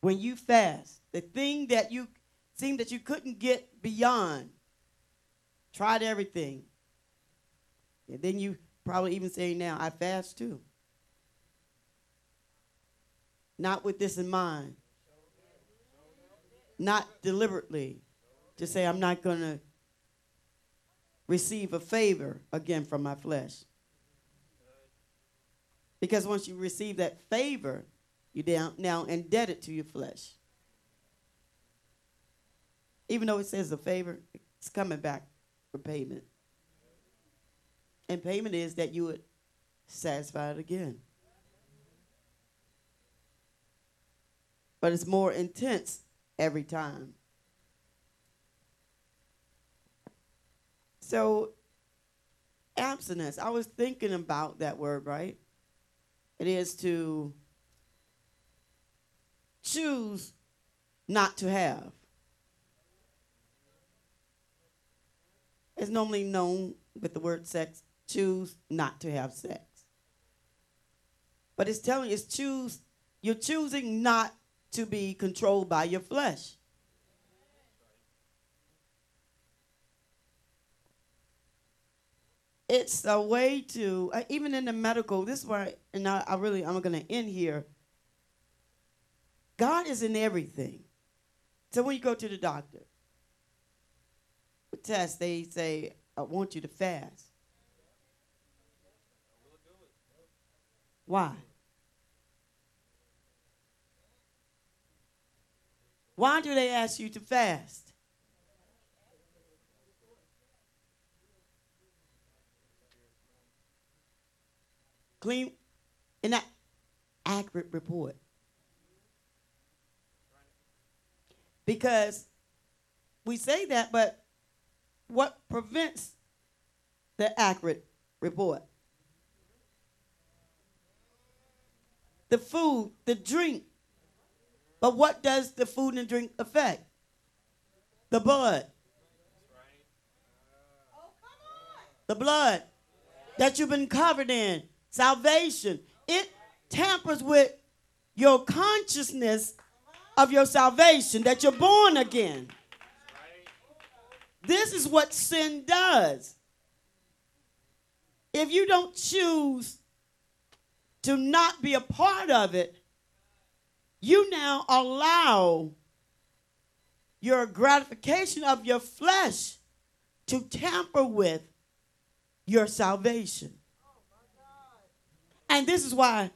When you fast, the thing that you seemed that you couldn't get beyond, tried everything. And then you probably even say now, I fast too not with this in mind. Not deliberately to say, I'm not going to receive a favor again from my flesh. Because once you receive that favor, you're now indebted to your flesh. Even though it says a favor, it's coming back for payment. And payment is that you would satisfy it again. But it's more intense every time. So, abstinence, I was thinking about that word, right? It is to choose not to have. It's normally known with the word sex, choose not to have sex. But it's telling you, it's choose, you're choosing not to be controlled by your flesh. It's a way to, uh, even in the medical, this is why, and I, I really, I'm going to end here. God is in everything. So when you go to the doctor, test, they say, I want you to fast. Why? Why do they ask you to fast? Clean and that accurate report. Because we say that, but what prevents the accurate report? The food, the drink. But what does the food and drink affect? The blood. The blood that you've been covered in. Salvation. It tampers with your consciousness of your salvation, that you're born again. This is what sin does. If you don't choose to not be a part of it, you now allow your gratification of your flesh to tamper with your salvation. And this is why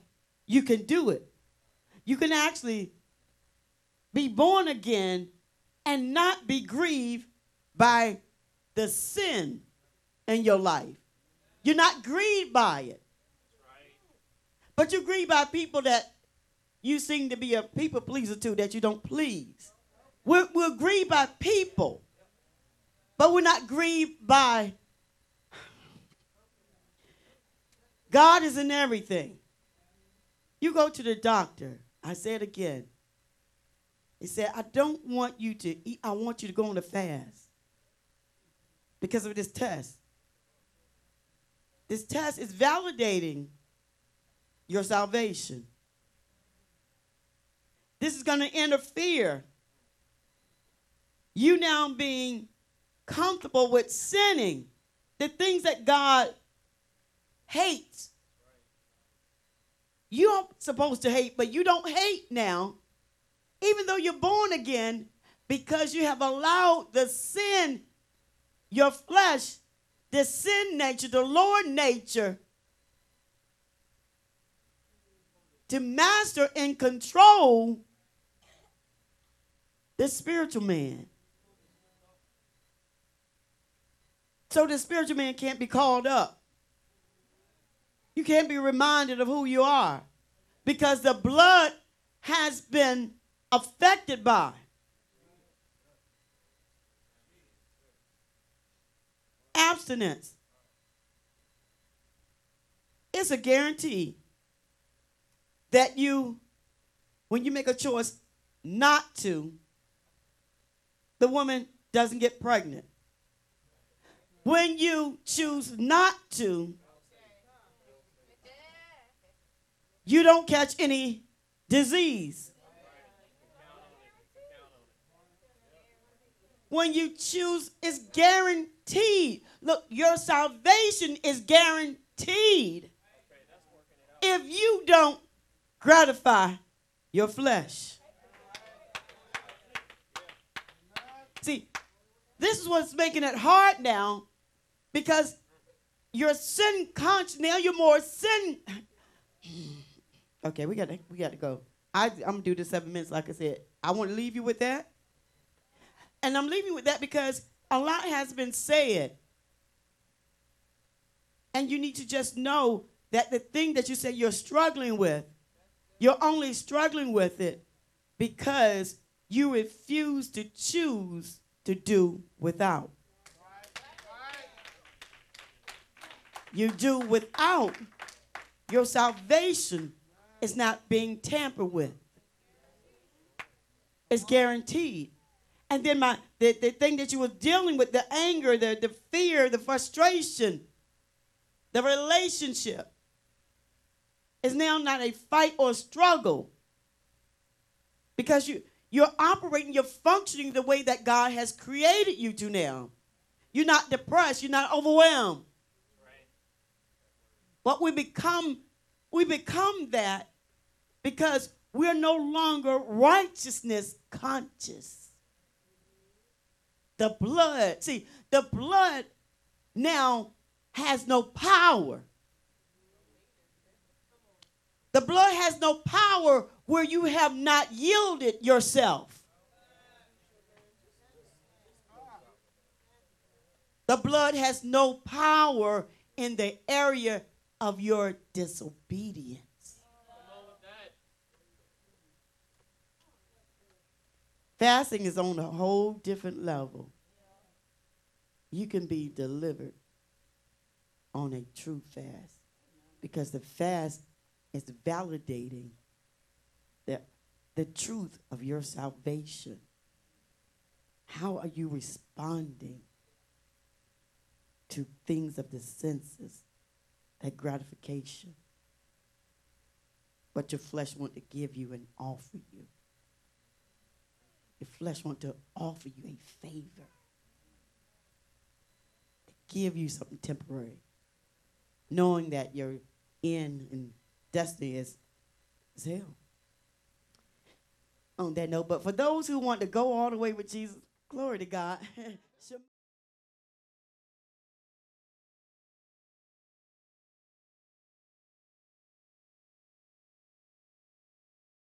you can do it. You can actually be born again and not be grieved by the sin in your life. You're not grieved by it. But you're grieved by people that you seem to be a people pleaser too that you don't please. We're, we're grieved by people, but we're not grieved by God is in everything. You go to the doctor. I say it again. He said, I don't want you to eat, I want you to go on a fast because of this test. This test is validating your salvation. This is going to interfere. You now being comfortable with sinning, the things that God hates. You aren't supposed to hate, but you don't hate now, even though you're born again, because you have allowed the sin your flesh, the sin nature, the Lord nature, to master and control the spiritual man. So the spiritual man can't be called up. You can't be reminded of who you are because the blood has been affected by. abstinence. It's a guarantee that you, when you make a choice not to, the woman doesn't get pregnant. When you choose not to, you don't catch any disease. When you choose, it's guaranteed. Look, your salvation is guaranteed if you don't gratify your flesh. See, this is what's making it hard now because you're sin conscious. Now you're more sin. okay, we got to we got to go. I, I'm gonna do the seven minutes, like I said. I want to leave you with that, and I'm leaving with that because a lot has been said. And you need to just know that the thing that you say you're struggling with, you're only struggling with it because you refuse to choose to do without. You do without, your salvation is not being tampered with. It's guaranteed. And then my the, the thing that you were dealing with, the anger, the, the fear, the frustration, the relationship is now not a fight or struggle. Because you you're operating, you're functioning the way that God has created you to now. You're not depressed, you're not overwhelmed. But we become we become that because we're no longer righteousness conscious. The blood, see, the blood now has no power. The blood has no power where you have not yielded yourself. The blood has no power in the area of your disobedience. Fasting is on a whole different level. You can be delivered on a true fast because the fast is validating the truth of your salvation. How are you responding to things of the senses, that gratification? What your flesh want to give you and offer you. Your flesh want to offer you a favor. To give you something temporary. Knowing that your end and destiny is, is hell. On that note, but for those who want to go all the way with Jesus, glory to God.